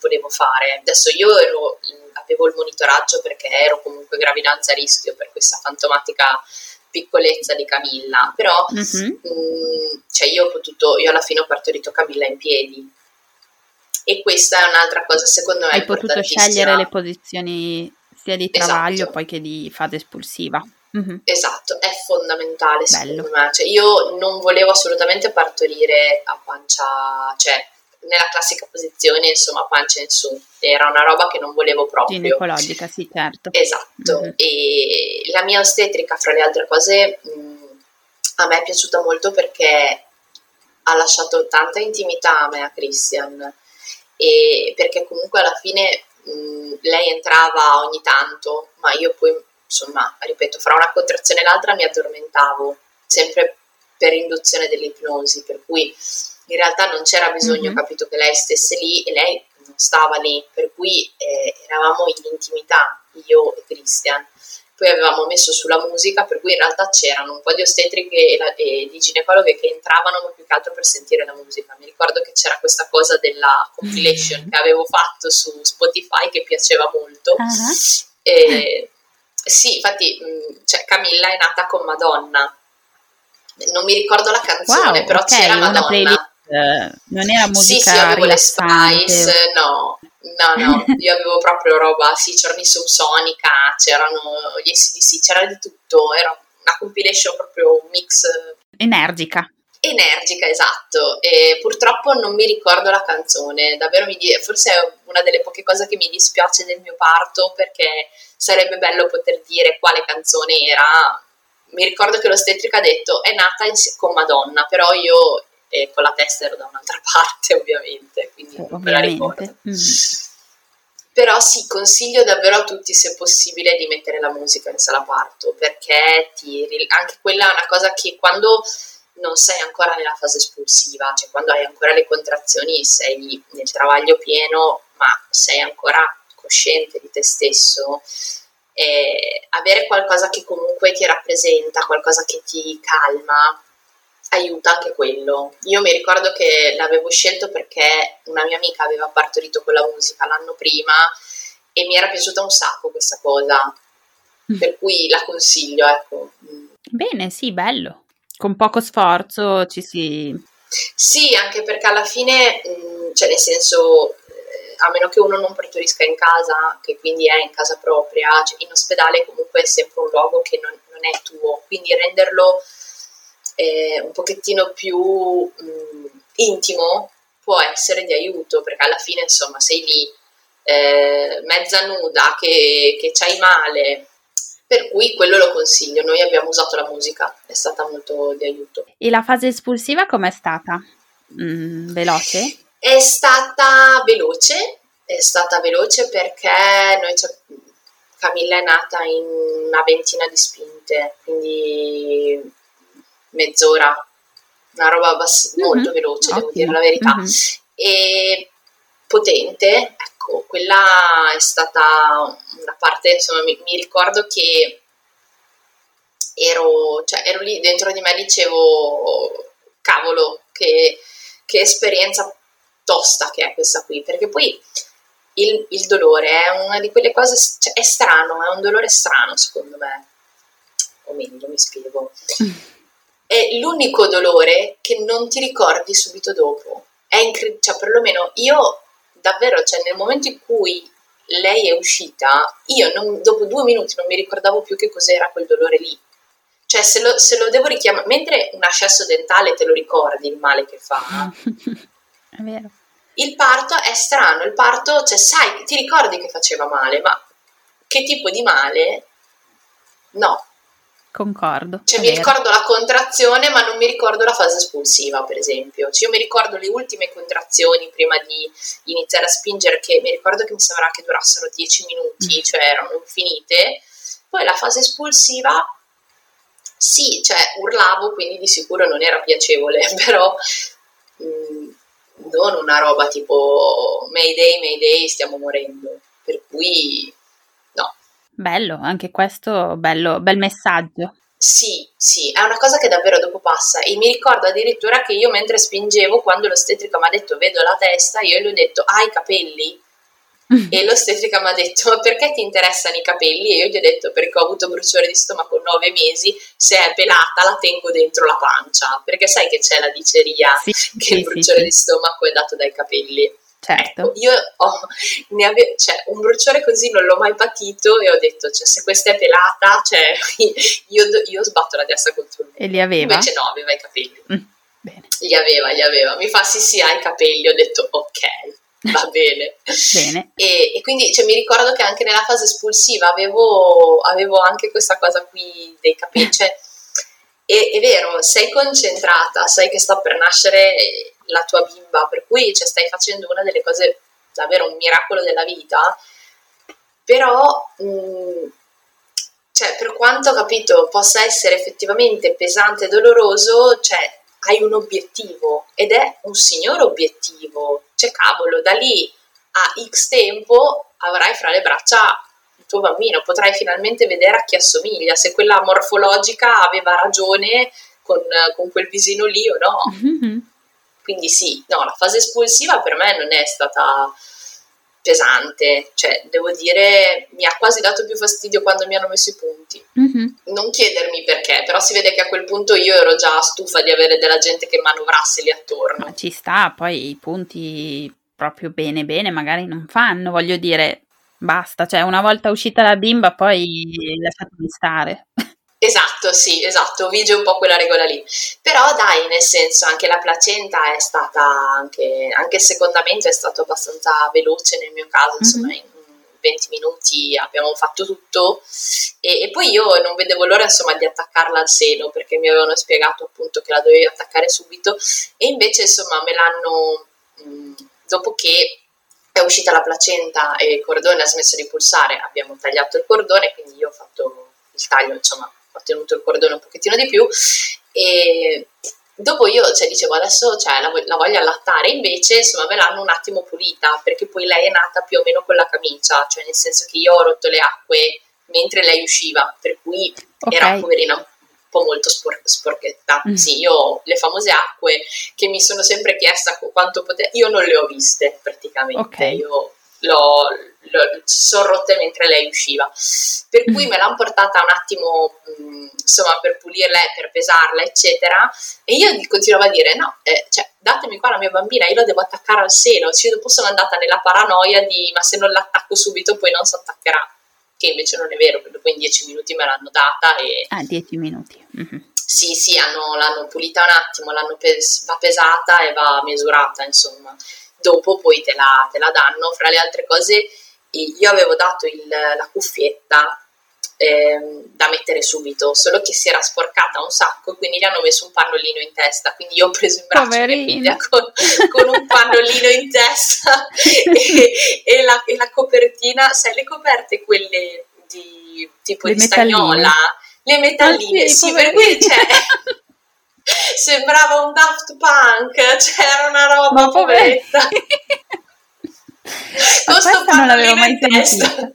Speaker 4: volevo fare. Adesso io ero, avevo il monitoraggio perché ero comunque gravidanza a rischio per questa fantomatica piccolezza di Camilla, però mm-hmm. mh, cioè io ho potuto, io alla fine ho partorito Camilla in piedi. E questa è un'altra cosa, secondo me.
Speaker 3: Hai potuto scegliere le posizioni sia di travaglio esatto. poi che di fase espulsiva.
Speaker 4: Mm-hmm. Esatto, è fondamentale Bello. secondo me. Cioè, io non volevo assolutamente partorire a pancia, cioè nella classica posizione, insomma, pancia in su. Era una roba che non volevo proprio.
Speaker 3: Ginecologica, sì, certo.
Speaker 4: Esatto. Mm-hmm. E la mia ostetrica, fra le altre cose, mh, a me è piaciuta molto perché ha lasciato tanta intimità a me, a Christian, e perché comunque alla fine mh, lei entrava ogni tanto, ma io poi, insomma, ripeto, fra una contrazione e l'altra mi addormentavo, sempre per induzione dell'ipnosi, per cui in realtà non c'era bisogno, mm-hmm. capito, che lei stesse lì e lei non stava lì, per cui eh, eravamo in intimità, io e Christian. Poi avevamo messo sulla musica, per cui in realtà c'erano un po' di ostetriche e, la, e di ginecologhe che entravano ma più che altro per sentire la musica. Mi ricordo che c'era questa cosa della compilation mm-hmm. che avevo fatto su Spotify che piaceva molto. Uh-huh. E, sì, infatti, mh, cioè, Camilla è nata con Madonna. Non mi ricordo la canzone, wow, però okay, c'era Madonna
Speaker 3: non era musica
Speaker 4: Sì, sì, avevo le Spice, no, no, no, io avevo proprio roba, sì, c'erano i Subsonica, c'erano gli SDC, c'era di tutto, era una compilation proprio un mix...
Speaker 3: Energica.
Speaker 4: Energica, esatto, e purtroppo non mi ricordo la canzone, davvero mi di- forse è una delle poche cose che mi dispiace del mio parto perché sarebbe bello poter dire quale canzone era. Mi ricordo che l'ostetrica ha detto è nata in- con Madonna, però io e con la testa ero da un'altra parte ovviamente, quindi non me la ricordo. Mm. Però sì, consiglio davvero a tutti se possibile di mettere la musica in sala parto, perché ti, anche quella è una cosa che quando non sei ancora nella fase espulsiva, cioè quando hai ancora le contrazioni sei nel travaglio pieno, ma sei ancora cosciente di te stesso, avere qualcosa che comunque ti rappresenta, qualcosa che ti calma, aiuta anche quello. Io mi ricordo che l'avevo scelto perché una mia amica aveva partorito con la musica l'anno prima e mi era piaciuta un sacco questa cosa, mm. per cui la consiglio, ecco.
Speaker 3: Bene, sì, bello. Con poco sforzo ci si...
Speaker 4: Sì, anche perché alla fine, mm, cioè nel senso, eh, a meno che uno non partorisca in casa, che quindi è in casa propria, cioè in ospedale comunque è sempre un luogo che non, non è tuo, quindi renderlo eh, un pochettino più mh, mm, intimo può essere di aiuto perché alla fine insomma sei lì eh, mezza nuda che, che c'hai male per cui quello lo consiglio noi abbiamo usato la musica è stata molto di aiuto
Speaker 3: e la fase espulsiva com'è stata? Mm, veloce?
Speaker 4: è stata veloce è stata veloce perché noi Camilla è nata in una ventina di spinte quindi mezz'ora, una roba bass- mm-hmm. molto veloce, Ottimo. devo dire la verità. Mm-hmm. E potente, ecco, quella è stata una parte, insomma, mi, mi ricordo che ero, cioè, ero lì dentro di me dicevo, cavolo, che, che esperienza tosta che è questa qui, perché poi il, il, dolore è una di quelle cose, cioè, è strano, è un dolore strano secondo me, o meglio, mi spiego. è l'unico dolore che non ti ricordi subito dopo. È incredibile, cioè perlomeno io davvero, cioè nel momento in cui lei è uscita, io non, dopo due minuti non mi ricordavo più che cos'era quel dolore lì. Cioè se lo, se lo devo richiamare, mentre un ascesso dentale te lo ricordi il male che fa.
Speaker 3: è vero.
Speaker 4: Il parto è strano, il parto, cioè sai, ti ricordi che faceva male, ma che tipo di male? No,
Speaker 3: Concordo.
Speaker 4: Cioè, mi ricordo la contrazione, ma non mi ricordo la fase espulsiva, per esempio. Cioè, io mi ricordo le ultime contrazioni prima di iniziare a spingere, che mi ricordo che mi sembrava che durassero 10 minuti, mm. cioè erano infinite. Poi la fase espulsiva, sì, cioè urlavo, quindi di sicuro non era piacevole, però mh, mm, non una roba tipo Mayday, Mayday, stiamo morendo. Per cui
Speaker 3: Bello, anche questo bello, bel messaggio.
Speaker 4: Sì, sì, è una cosa che davvero dopo passa e mi ricordo addirittura che io mentre spingevo, quando l'ostetrica mi ha detto vedo la testa, io gli ho detto hai i capelli? e l'ostetrica mi ha detto ma perché ti interessano i capelli? E io gli ho detto perché ho avuto bruciore di stomaco nove mesi, se è pelata la tengo dentro la pancia, perché sai che c'è la diceria sì, che sì, il bruciore sì, di stomaco è dato dai capelli.
Speaker 3: Certo.
Speaker 4: Ecco, io ho, ave- cioè, un bruciore così non l'ho mai patito e ho detto, cioè, se questa è pelata, cioè, io, io sbatto la testa contro lui.
Speaker 3: E li aveva?
Speaker 4: Invece no, aveva i capelli.
Speaker 3: Mm, bene.
Speaker 4: Li aveva, li aveva. Mi fa sì sì, hai i capelli. Ho detto ok va bene.
Speaker 3: bene.
Speaker 4: E, e, quindi cioè, mi ricordo che anche nella fase espulsiva avevo, avevo anche questa cosa qui dei capelli. Cioè, è, è, vero, sei concentrata, sai che sta per nascere la tua bimba, per cui cioè, stai facendo una delle cose davvero un miracolo della vita, però mh, mm, cioè, per quanto capito possa essere effettivamente pesante e doloroso, cioè, hai un obiettivo ed è un signor obiettivo. Cioè, cavolo, da lì a X tempo avrai fra le braccia il tuo bambino, potrai finalmente vedere a chi assomiglia, se quella morfologica aveva ragione con, con quel visino lì o no. Mm-hmm. Quindi sì, no, la fase espulsiva per me non è stata pesante, cioè devo dire mi ha quasi dato più fastidio quando mi hanno messo i punti. Mm-hmm. Non chiedermi perché, però si vede che a quel punto io ero già stufa di avere della gente che manovrasse lì attorno.
Speaker 3: Ma ci sta, poi i punti proprio bene bene magari non fanno, voglio dire, basta, cioè una volta uscita la bimba poi lasciatemi stare.
Speaker 4: Esatto, sì, esatto, vige un po' quella regola lì. Però dai, nel senso, anche la placenta è stata, anche, anche il secondamento è stato abbastanza veloce nel mio caso, insomma, mm-hmm. in 20 minuti abbiamo fatto tutto e, e, poi io non vedevo l'ora insomma di attaccarla al seno perché mi avevano spiegato appunto che la dovevi attaccare subito e invece insomma me l'hanno, mh, dopo che è uscita la placenta e il cordone ha smesso di pulsare, abbiamo tagliato il cordone, quindi io ho fatto il taglio insomma ho tenuto il cordone un pochettino di più e dopo io cioè, dicevo adesso cioè, la, la, voglio allattare invece insomma me l'hanno un attimo pulita perché poi lei è nata più o meno con la camicia cioè nel senso che io ho rotto le acque mentre lei usciva per cui okay. era poverina un po' molto spor- sporchetta mm. sì io le famose acque che mi sono sempre chiesta quanto poteva io non le ho viste praticamente okay. io l'ho sono rotte mentre lei usciva. Per cui mm. me l'hanno portata un attimo, mh, mm, insomma, per pulirla e per pesarla, eccetera. E io continuavo a dire: no, eh, cioè, datemi qua la mia bambina, io la devo attaccare al seno. Cioè, dopo sono andata nella paranoia di: ma se non l'attacco subito, poi non si attaccherà. Che invece non è vero, perché dopo in dieci minuti me l'hanno data. E...
Speaker 3: Ah, dieci minuti. Mm-hmm.
Speaker 4: Sì, sì, hanno, l'hanno pulita un attimo, l'hanno pes- va pesata e va misurata, insomma. Dopo poi te la, te la danno. Fra le altre cose, io avevo dato il, la cuffietta eh, da mettere subito, solo che si era sporcata un sacco, quindi gli hanno messo un pannolino in testa, quindi io ho preso in braccio figlia con, con, un pannolino in testa e, e, la, e, la, copertina, sai le coperte quelle di tipo le di stagnola, le metalline, ah, sì, sì per cui c'è... sembrava un Daft Punk, c'era una roba poveretta.
Speaker 3: Questo non l'avevo mai sentita.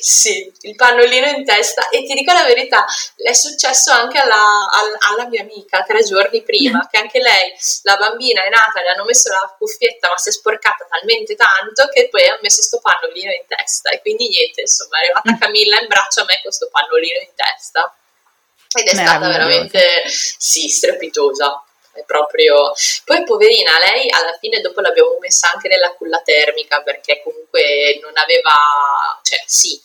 Speaker 4: Sì, il pannolino in testa. E ti dico la verità, è successo anche alla, alla, mia amica tre giorni prima, che anche lei, la bambina è nata, le hanno messo la cuffietta ma si è sporcata talmente tanto che poi ha messo sto pannolino in testa. E quindi niente, insomma è arrivata mm. Camilla in braccio a me con sto pannolino in testa. Ed è stata veramente, sì, strepitosa è proprio... Poi poverina, lei alla fine dopo l'abbiamo messa anche nella culla termica perché comunque non aveva... cioè sì,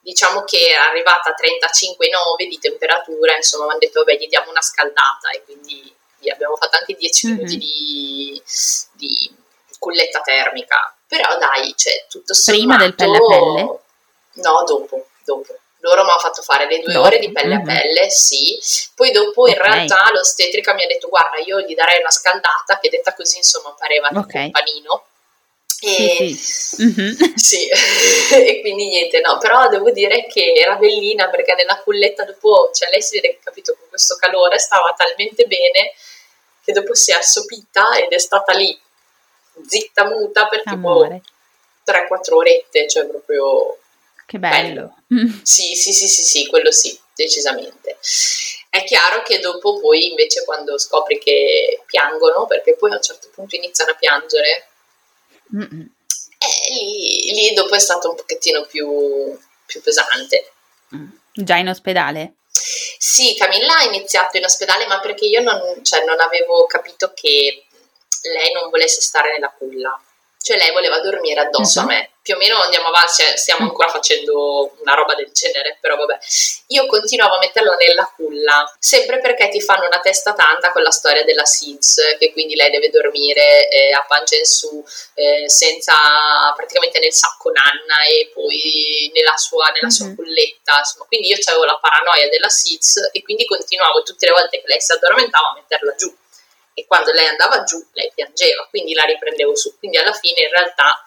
Speaker 4: diciamo che era arrivata a 35,9 di temperatura, insomma mi hanno detto vabbè gli diamo una scaldata e quindi abbiamo fatto anche 10 mm-hmm. minuti di, di, culletta termica. Però dai, cioè tutto sommato...
Speaker 3: Prima del pelle a pelle?
Speaker 4: No, dopo, dopo loro mi hanno fatto fare le due dopo. ore di pelle mm-hmm. a pelle, sì. Poi dopo in okay. realtà l'ostetrica mi ha detto guarda io gli darei una scaldata, che detta così insomma pareva okay. un panino. E, sì, sì. Mm-hmm. sì. e quindi niente, no, però devo dire che era bellina perché nella culletta dopo, cioè lei si vede, capito, con questo calore stava talmente bene che dopo si è assopita ed è stata lì zitta muta per tipo 3-4 orette, cioè proprio
Speaker 3: che bello.
Speaker 4: bello. Sì, sì, sì, sì, sì, quello sì, decisamente. È chiaro che dopo poi invece quando scopri che piangono, perché poi a un certo punto iniziano a piangere, eh, lì, lì dopo è stato un pochettino più, più pesante.
Speaker 3: Mm. Già in ospedale?
Speaker 4: Sì, Camilla ha iniziato in ospedale, ma perché io non, cioè, non avevo capito che lei non volesse stare nella culla. Cioè lei voleva dormire addosso uh-huh. a me. Più o meno andiamo avanti, stiamo ancora facendo una roba del genere, però vabbè. Io continuavo a metterla nella culla, sempre perché ti fanno una testa tanta con la storia della SIDS, che quindi lei deve dormire eh, a pancia in su, eh, senza, praticamente nel sacco nanna e poi nella sua, nella uh-huh. sua culletta. Insomma. Quindi io avevo la paranoia della SIDS e quindi continuavo tutte le volte che lei si addormentava a metterla giù e quando lei andava giù lei piangeva, quindi la riprendevo su. Quindi alla fine in realtà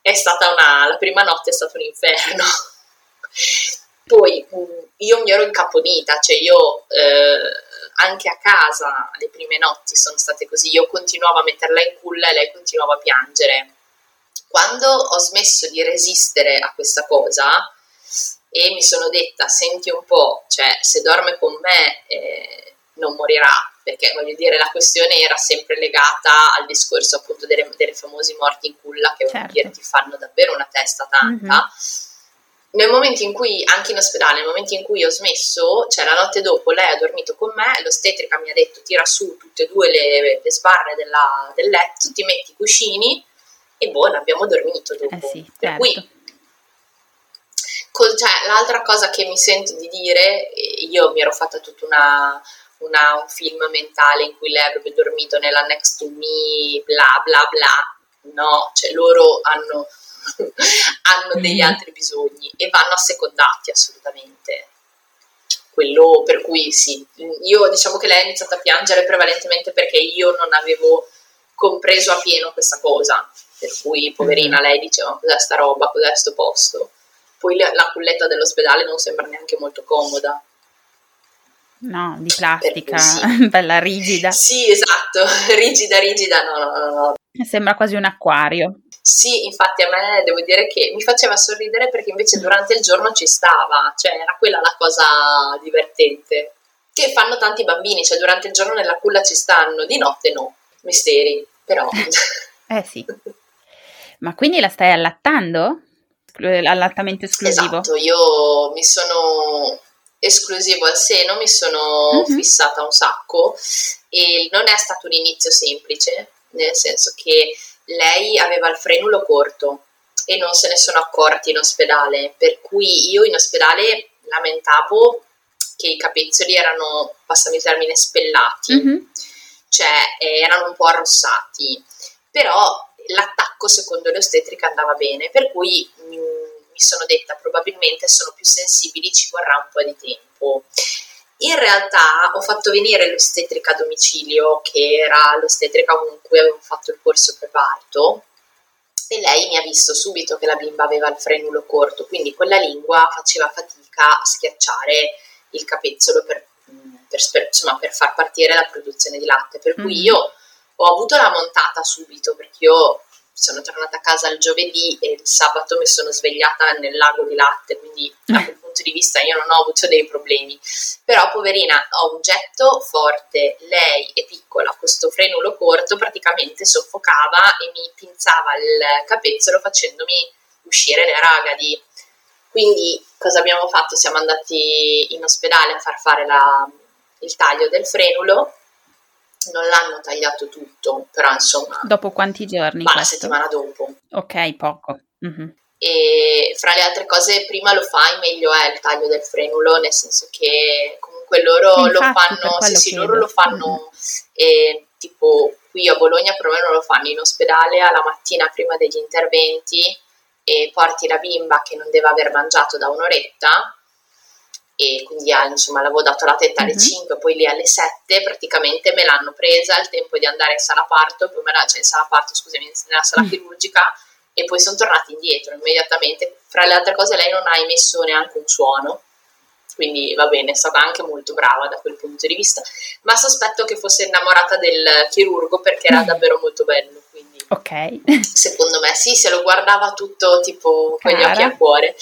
Speaker 4: è stata una, la prima notte è stato un inferno. Poi mm, io mi ero incaponita, cioè io eh, anche a casa le prime notti sono state così, io continuavo a metterla in culla e lei continuava a piangere. Quando ho smesso di resistere a questa cosa e mi sono detta, senti un po', cioè se dorme con me eh, non morirà, perché voglio dire la questione era sempre legata al discorso appunto delle, delle famosi morti in culla che certo. dire, ti fanno davvero una testa tanta. Mm-hmm. Nel momento in cui, anche in ospedale, nel momento in cui ho smesso, cioè la notte dopo lei ha dormito con me, l'ostetrica mi ha detto tira su tutte e due le, le sbarre della, del letto, ti metti i cuscini e buono, abbiamo dormito dopo.
Speaker 3: Eh sì, per certo. cui
Speaker 4: cioè, l'altra cosa che mi sento di dire, io mi ero fatta tutta una, una, un film mentale in cui lei avrebbe dormito nella Next to Me, bla bla bla. No, cioè loro hanno, hanno degli mm. altri bisogni e vanno assecondati assolutamente. Quello per cui sì, io diciamo che lei ha iniziato a piangere prevalentemente perché io non avevo compreso a pieno questa cosa. Per cui, poverina, mm. lei diceva: Cos'è sta roba? Cos'è sto posto? Poi la culletta dell'ospedale non sembra neanche molto comoda.
Speaker 3: No, di plastica, sì. bella rigida.
Speaker 4: Sì, esatto, rigida, rigida, no, no, no, no.
Speaker 3: Sembra quasi un acquario.
Speaker 4: Sì, infatti a me devo dire che mi faceva sorridere perché invece durante il giorno ci stava, cioè era quella la cosa divertente. Che fanno tanti bambini, cioè durante il giorno nella culla ci stanno, di notte no, misteri, però.
Speaker 3: eh sì. Ma quindi la stai allattando? Allattamento esclusivo?
Speaker 4: Esatto, io mi sono esclusivo al seno mi sono mm-hmm. fissata un sacco e non è stato un inizio semplice, nel senso che lei aveva il frenulo corto e non se ne sono accorti in ospedale, per cui io in ospedale lamentavo che i capezzoli erano, passami il termine, spellati, mm-hmm. cioè erano un po' arrossati, però l'attacco secondo l'ostetrica andava bene, per cui mh, mm, sono detta probabilmente sono più sensibili, ci vorrà un po' di tempo. In realtà ho fatto venire l'ostetrica a domicilio, che era l'ostetrica con cui avevo fatto il corso preparto, e lei mi ha visto subito che la bimba aveva il frenulo corto, quindi con la lingua faceva fatica a schiacciare il capezzolo per, per, insomma, per far partire la produzione di latte. Per cui mm. io ho avuto la montata subito perché io sono tornata a casa il giovedì e il sabato mi sono svegliata nel lago di latte, quindi da quel punto di vista io non ho avuto dei problemi. Però poverina, ho un getto forte, lei è piccola, questo frenulo corto praticamente soffocava e mi pinzava il capezzolo facendomi uscire le ragadi. Quindi cosa abbiamo fatto? Siamo andati in ospedale a far fare la, il taglio del frenulo l'hanno tagliato tutto, però insomma...
Speaker 3: Dopo quanti giorni?
Speaker 4: Ma la settimana dopo.
Speaker 3: Ok, poco. Mm-hmm.
Speaker 4: E fra le altre cose, prima lo fai, meglio è il taglio del frenulo, nel senso che comunque loro Infatti, lo fanno, sì, sì, loro lo fanno, mm-hmm. e, tipo qui a Bologna perlomeno lo fanno in ospedale alla mattina prima degli interventi e porti la bimba che non deve aver mangiato da un'oretta e quindi insomma l'avevo dato la tetta alle mm-hmm. 5, poi lì alle 7 praticamente me l'hanno presa il tempo di andare in sala parto, poi me la, cioè in sala parto, scusami, nella sala mm. chirurgica e poi sono tornati indietro immediatamente. Fra le altre cose lei non ha emesso neanche un suono, quindi va bene, è stata anche molto brava da quel punto di vista, ma sospetto che fosse innamorata del chirurgo perché era mm. davvero molto bello. Quindi,
Speaker 3: ok.
Speaker 4: Secondo me sì, se lo guardava tutto tipo con gli occhi a cuore.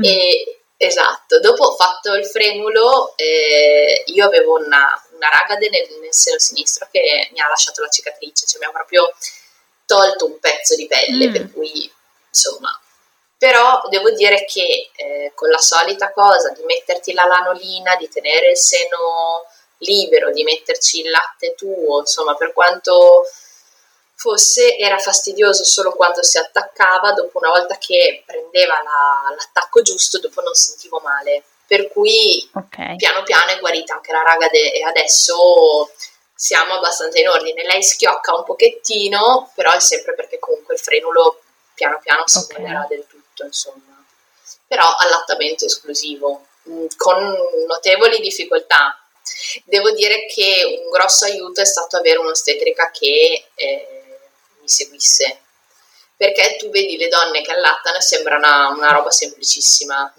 Speaker 4: Mm. E, Esatto, dopo ho fatto il frenulo, eh, io avevo una, una ragade nel, nel, seno sinistro che mi ha lasciato la cicatrice, cioè mi ha proprio tolto un pezzo di pelle, mm. per cui devo dire che eh, con la solita cosa di metterti la lanolina, di tenere il seno libero, di metterci il latte tuo, insomma, per quanto fosse era fastidioso solo quando si attaccava, dopo una volta che prendeva la, l'attacco giusto, dopo non sentivo male. Per cui okay. piano piano è guarita anche la raga de- e adesso siamo abbastanza in ordine. Lei schiocca un pochettino, però è sempre perché comunque il frenulo piano piano si okay. del tutto, insomma. Però allattamento esclusivo, mm, con notevoli difficoltà. Devo dire che un grosso aiuto è stato avere un'ostetrica che eh, mi seguisse, perché tu vedi le donne che allattano e sembra una, una roba semplicissima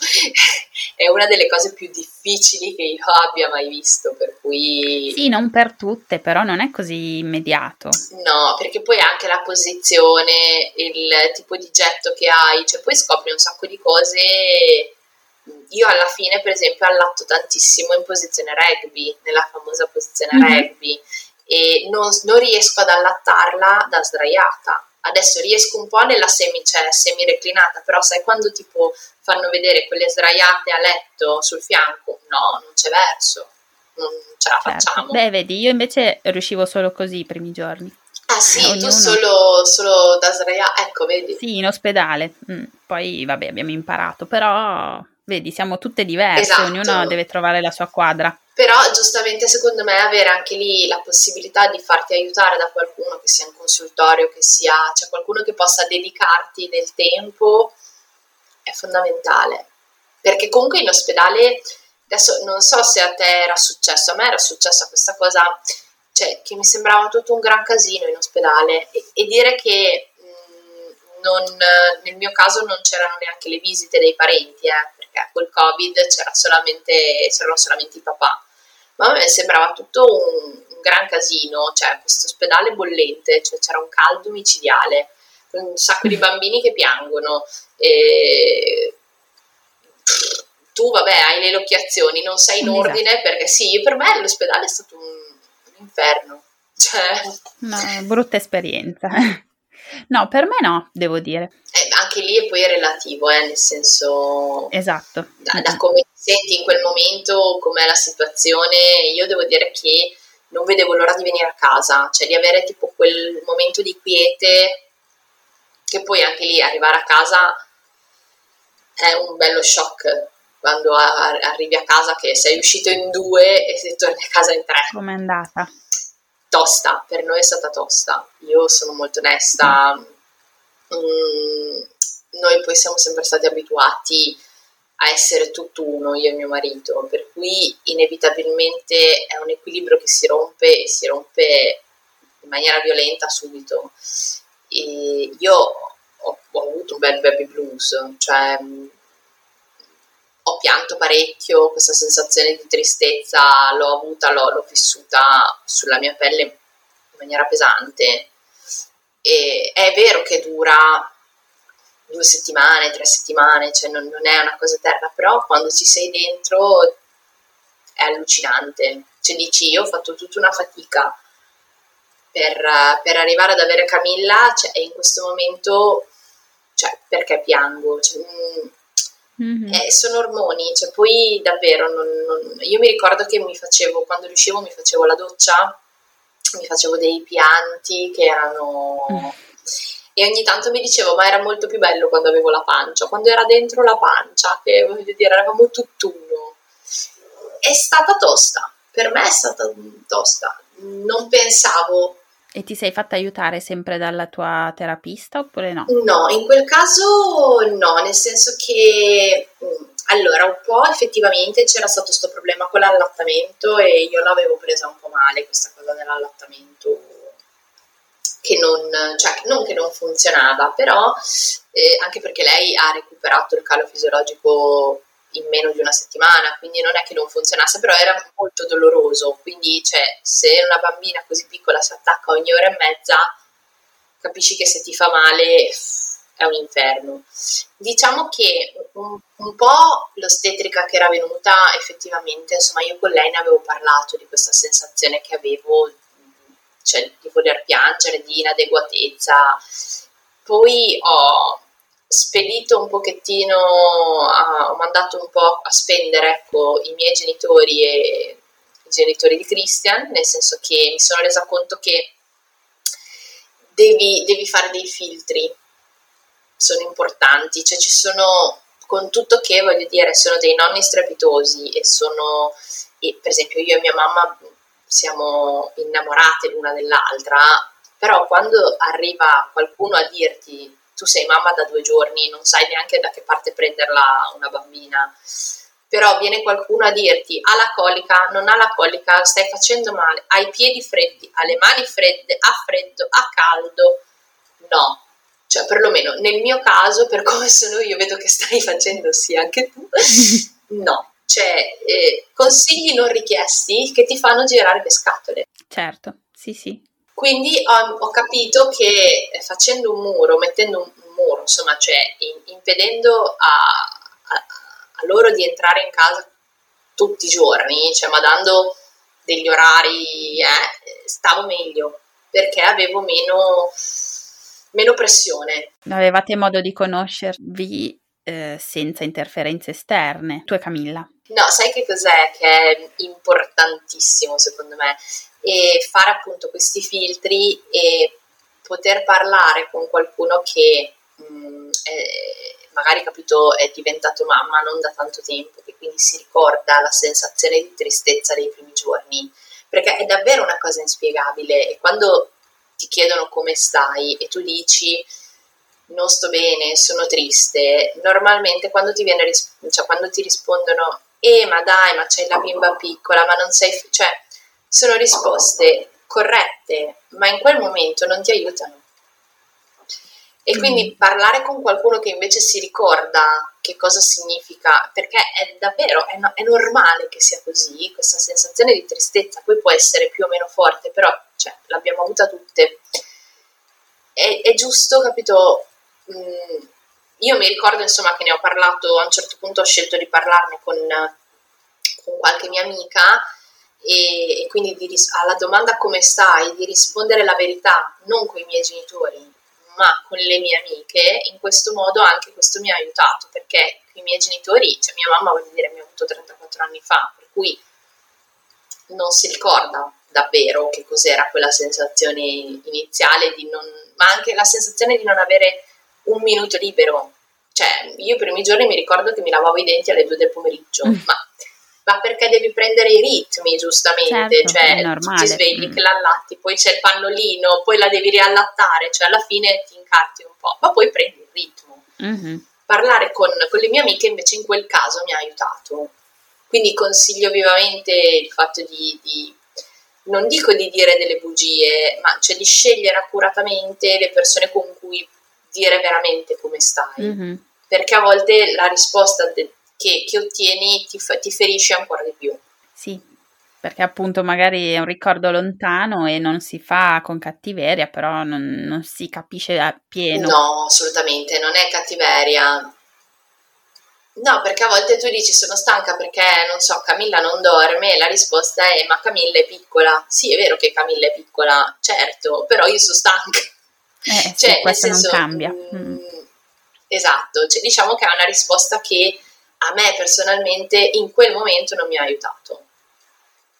Speaker 4: è una delle cose più difficili che io abbia mai visto, per cui...
Speaker 3: Sì, non per tutte, però non è così immediato.
Speaker 4: No, perché poi anche la posizione, il tipo di getto che hai, cioè poi scopri un sacco di cose. Io alla fine, per esempio, allatto tantissimo in posizione rugby, nella famosa posizione mm-hmm. rugby, e non, non riesco ad allattarla da sdraiata adesso riesco un po' nella semi, cioè, semi reclinata, però sai quando tipo fanno vedere quelle sdraiate a letto sul fianco? No, non c'è verso, non ce la certo. facciamo.
Speaker 3: Beh, vedi, io invece riuscivo solo così i primi giorni.
Speaker 4: Ah sì, Ognuno... tu solo, solo da sdraiare, ecco, vedi.
Speaker 3: Sì, in ospedale, mm. poi vabbè abbiamo imparato, però vedi, siamo tutte diverse, esatto. ognuno deve trovare la sua quadra.
Speaker 4: Però giustamente secondo me avere anche lì la possibilità di farti aiutare da qualcuno, che sia un consultorio, che sia cioè qualcuno che possa dedicarti del tempo, è fondamentale. Perché comunque in ospedale, adesso non so se a te era successo, a me era successa questa cosa, cioè che mi sembrava tutto un gran casino in ospedale e, e dire che mh, non, nel mio caso non c'erano neanche le visite dei parenti, eh, perché col Covid c'era solamente, c'erano solamente i papà. Ma a me sembrava tutto un, un gran casino, cioè questo ospedale bollente, cioè c'era un caldo micidiale, un sacco di bambini che piangono. E... Tu, vabbè, hai le occhiazioni, non sei in esatto. ordine perché sì, per me l'ospedale è stato un, un inferno. Cioè...
Speaker 3: Una brutta esperienza. No, per me no, devo dire.
Speaker 4: Eh, anche lì è poi relativo, eh, nel senso...
Speaker 3: Esatto.
Speaker 4: Da, da come ti senti in quel momento, com'è la situazione, io devo dire che non vedevo l'ora di venire a casa, cioè di avere tipo quel momento di quiete, che poi anche lì arrivare a casa è un bello shock quando arrivi a casa che sei uscito in due e sei torni a casa in tre.
Speaker 3: Com'è andata?
Speaker 4: Tosta, per noi è stata tosta. Io sono molto onesta. Mm, noi poi siamo sempre stati abituati a essere tutt'uno, io e mio marito, per cui inevitabilmente è un equilibrio che si rompe e si rompe in maniera violenta subito. E io ho, ho avuto un bel baby blues, cioè ho pianto parecchio, questa sensazione di tristezza l'ho avuta, l'ho, l'ho vissuta sulla mia pelle in maniera pesante. E è vero che dura due settimane, tre settimane, cioè non, non, è una cosa eterna, però quando ci sei dentro è allucinante. Cioè dici, io ho fatto tutta una fatica per, per arrivare ad avere Camilla cioè, e in questo momento, cioè, perché piango? Cioè, mh, mm, Mm-hmm. Eh, sono ormoni, cioè poi davvero non, non... io mi ricordo che mi facevo, quando riuscivo mi facevo la doccia, mi facevo dei pianti che erano... Mm. E ogni tanto mi dicevo, ma era molto più bello quando avevo la pancia, quando era dentro la pancia, che voglio dire, eravamo tutt'uno. È stata tosta, per me è stata tosta. Non pensavo
Speaker 3: e ti sei fatta aiutare sempre dalla tua terapista oppure no?
Speaker 4: No, in quel caso no, nel senso che mm, allora un po' effettivamente c'era stato questo problema con l'allattamento e io l'avevo presa un po' male questa cosa dell'allattamento che non, cioè, non che non funzionava, però eh, anche perché lei ha recuperato il calo fisiologico in meno di una settimana, quindi non è che non funzionasse, però era molto doloroso, quindi cioè, se una bambina così piccola si attacca ogni ora e mezza, capisci che se ti fa male è un inferno. Diciamo che un, un po' l'ostetrica che era venuta, effettivamente, insomma, io con lei ne avevo parlato di questa sensazione che avevo, cioè di voler piangere, di inadeguatezza. Poi ho spedito un pochettino, a, ho mandato un po' a spendere ecco, i miei genitori e i genitori di Christian, nel senso che mi sono resa conto che devi, devi fare dei filtri, sono importanti, cioè ci sono, con tutto che voglio dire, sono dei nonni strepitosi e sono, e per esempio io e mia mamma siamo innamorate l'una dell'altra, però quando arriva qualcuno a dirti tu sei mamma da due giorni, non sai neanche da che parte prenderla una bambina, però viene qualcuno a dirti ha la colica, non ha la colica, stai facendo male, hai i piedi freddi, ha le mani fredde, ha freddo, ha caldo, no. Cioè, perlomeno nel mio caso, per come sono io, vedo che stai facendo sì anche tu, no. Cioè, eh, consigli non richiesti che ti fanno girare le scatole.
Speaker 3: Certo, sì, sì.
Speaker 4: Quindi ho, ho capito che eh, facendo un muro, mettendo un, un muro, insomma, cioè in, impedendo a, a, a, loro di entrare in casa tutti i giorni, cioè ma dando degli orari, eh, stavo meglio perché avevo meno, meno pressione.
Speaker 3: Avevate modo di conoscervi eh, senza interferenze esterne, tu e Camilla?
Speaker 4: No, sai che cos'è che è importantissimo secondo me? E fare appunto questi filtri e poter parlare con qualcuno che mh, mm, è, magari capito è diventato mamma non da tanto tempo, che quindi si ricorda la sensazione di tristezza dei primi giorni, perché è davvero una cosa inspiegabile e quando ti chiedono come stai e tu dici non sto bene, sono triste, normalmente quando ti, viene, cioè, quando ti rispondono eh ma dai ma c'hai la bimba piccola, ma non sei, cioè sono risposte corrette, ma in quel momento non ti aiutano. E quindi mm. parlare con qualcuno che invece si ricorda che cosa significa, perché è davvero, è, no, è, normale che sia così, questa sensazione di tristezza poi può essere più o meno forte, però cioè, l'abbiamo avuta tutte. È, è giusto, capito? Mm, io mi ricordo insomma che ne ho parlato, a un certo punto ho scelto di parlarne con, con qualche mia amica e, e quindi di, alla domanda come stai, di rispondere la verità non con i miei genitori, ma con le mie amiche, in questo modo anche questo mi ha aiutato perché i miei genitori, cioè mia mamma voglio dire mi ha avuto 34 anni fa, per cui non si ricorda davvero che cos'era quella sensazione iniziale di non, ma anche la sensazione di non avere un minuto libero. Cioè, io i primi giorni mi ricordo che mi lavavo i denti alle 2 del pomeriggio, mm. ma ma perché devi prendere i ritmi giustamente, certo, cioè ti svegli mm. che l'allatti, poi c'è il pannolino, poi la devi riallattare, cioè alla fine ti incarti un po', ma poi prendi il ritmo. Mm-hmm. Parlare con, con le mie amiche invece in quel caso mi ha aiutato, quindi consiglio vivamente il fatto di, di non dico di dire delle bugie, ma cioè di scegliere accuratamente le persone con cui dire veramente come stai. Mm-hmm. Perché a volte la risposta de- che, che ottieni ti, ti ferisce ancora di più.
Speaker 3: Sì, perché appunto magari è un ricordo lontano e non si fa con cattiveria, però non, non si capisce appieno.
Speaker 4: No, assolutamente, non è cattiveria. No, perché a volte tu dici sono stanca perché, non so, Camilla non dorme e la risposta è ma Camilla è piccola. Sì, è vero che Camilla è piccola, certo, però io sono stanca.
Speaker 3: Eh, cioè, sì, questo senso, non cambia. Mm.
Speaker 4: mm. Esatto, cioè, diciamo che è una risposta che a me personalmente in quel momento non mi ha aiutato.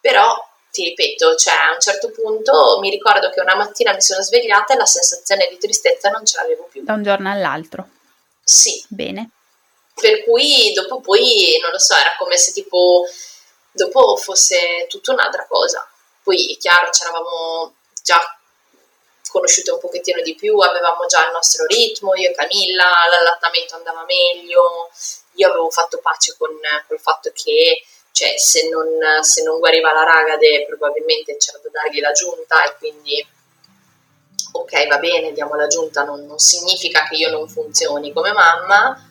Speaker 4: Però, ti ripeto, cioè a un certo punto mi ricordo che una mattina mi sono svegliata e la sensazione di tristezza non ce l'avevo più.
Speaker 3: Da un giorno all'altro.
Speaker 4: Sì.
Speaker 3: Bene.
Speaker 4: Per cui dopo poi, non lo so, era come se tipo dopo fosse tutta un'altra cosa. Poi è chiaro, c'eravamo già conosciute un pochettino di più, avevamo già il nostro ritmo, io e Camilla, l'allattamento andava meglio, io avevo fatto pace con col fatto che cioè, se, non, se non guariva la ragade probabilmente c'era da dargli la giunta e quindi ok va bene diamo la giunta non, non significa che io non funzioni come mamma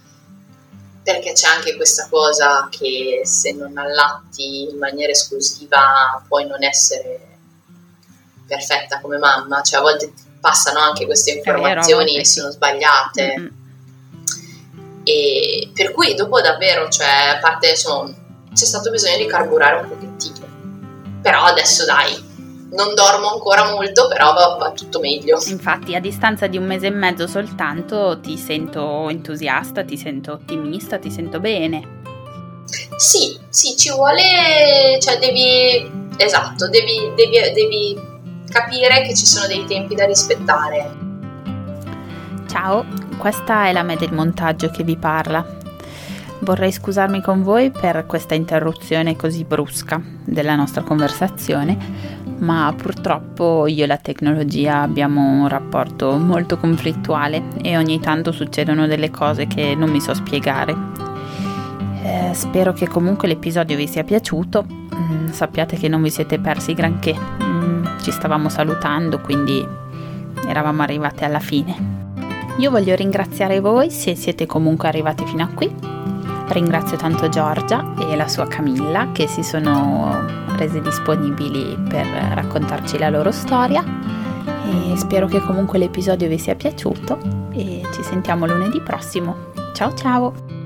Speaker 4: perché c'è anche questa cosa che se non allatti in maniera esclusiva puoi non essere perfetta come mamma, cioè a volte passano anche queste informazioni e sono sbagliate. Mm-hmm. E per cui dopo davvero, cioè, a parte insomma, c'è stato bisogno di carburare un pochettino. Però adesso dai, non dormo ancora molto, però va, va, tutto meglio.
Speaker 3: Infatti, a distanza di un mese e mezzo soltanto ti sento entusiasta, ti sento ottimista, ti sento bene.
Speaker 4: Sì, sì, ci vuole, cioè devi, esatto, devi, devi, devi capire che ci sono dei tempi da rispettare.
Speaker 3: Ciao, questa è la me del montaggio che vi parla. Vorrei scusarmi con voi per questa interruzione così brusca della nostra conversazione, ma purtroppo io e la tecnologia abbiamo un rapporto molto conflittuale e ogni tanto succedono delle cose che non mi so spiegare. Eh, spero che comunque l'episodio vi sia piaciuto, mm, sappiate che non vi siete persi granché, mm, ci stavamo salutando quindi eravamo arrivati alla fine. Io voglio ringraziare voi se siete comunque arrivati fino a qui Ringrazio tanto Giorgia e la sua Camilla che si sono rese disponibili per raccontarci la loro storia e spero che comunque l'episodio vi sia piaciuto e ci sentiamo lunedì prossimo. Ciao ciao!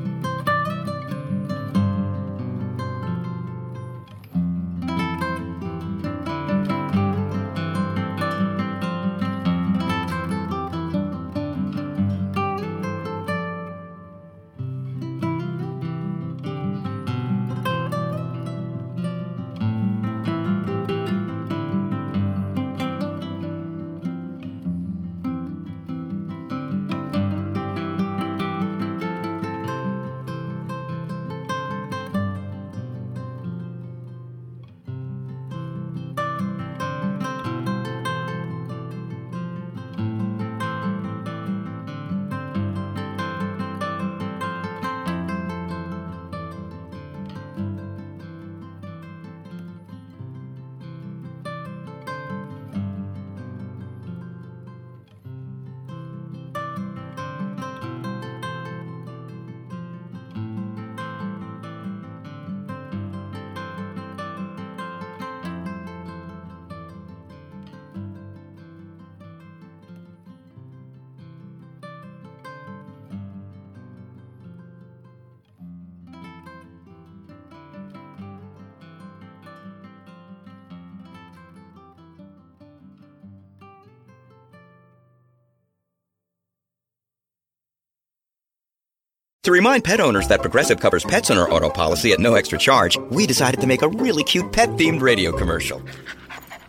Speaker 1: To remind pet owners that Progressive covers pets on our auto policy at no extra charge, we decided to make a really cute pet themed radio commercial.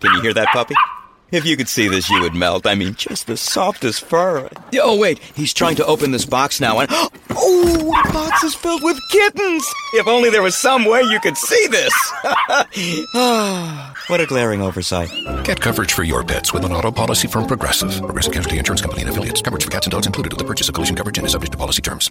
Speaker 1: Can you hear that puppy? If you could see this, you would melt. I mean, just the softest fur. Oh, wait, he's trying to open this box now, and oh, the box is filled with kittens! If only there was some way you could see this! Ah, what a glaring oversight.
Speaker 2: Get coverage for your pets with an auto policy from Progressive. Progressive Casualty Insurance Company and affiliates. Coverage for cats and dogs included with the purchase of collision coverage and is subject to policy terms.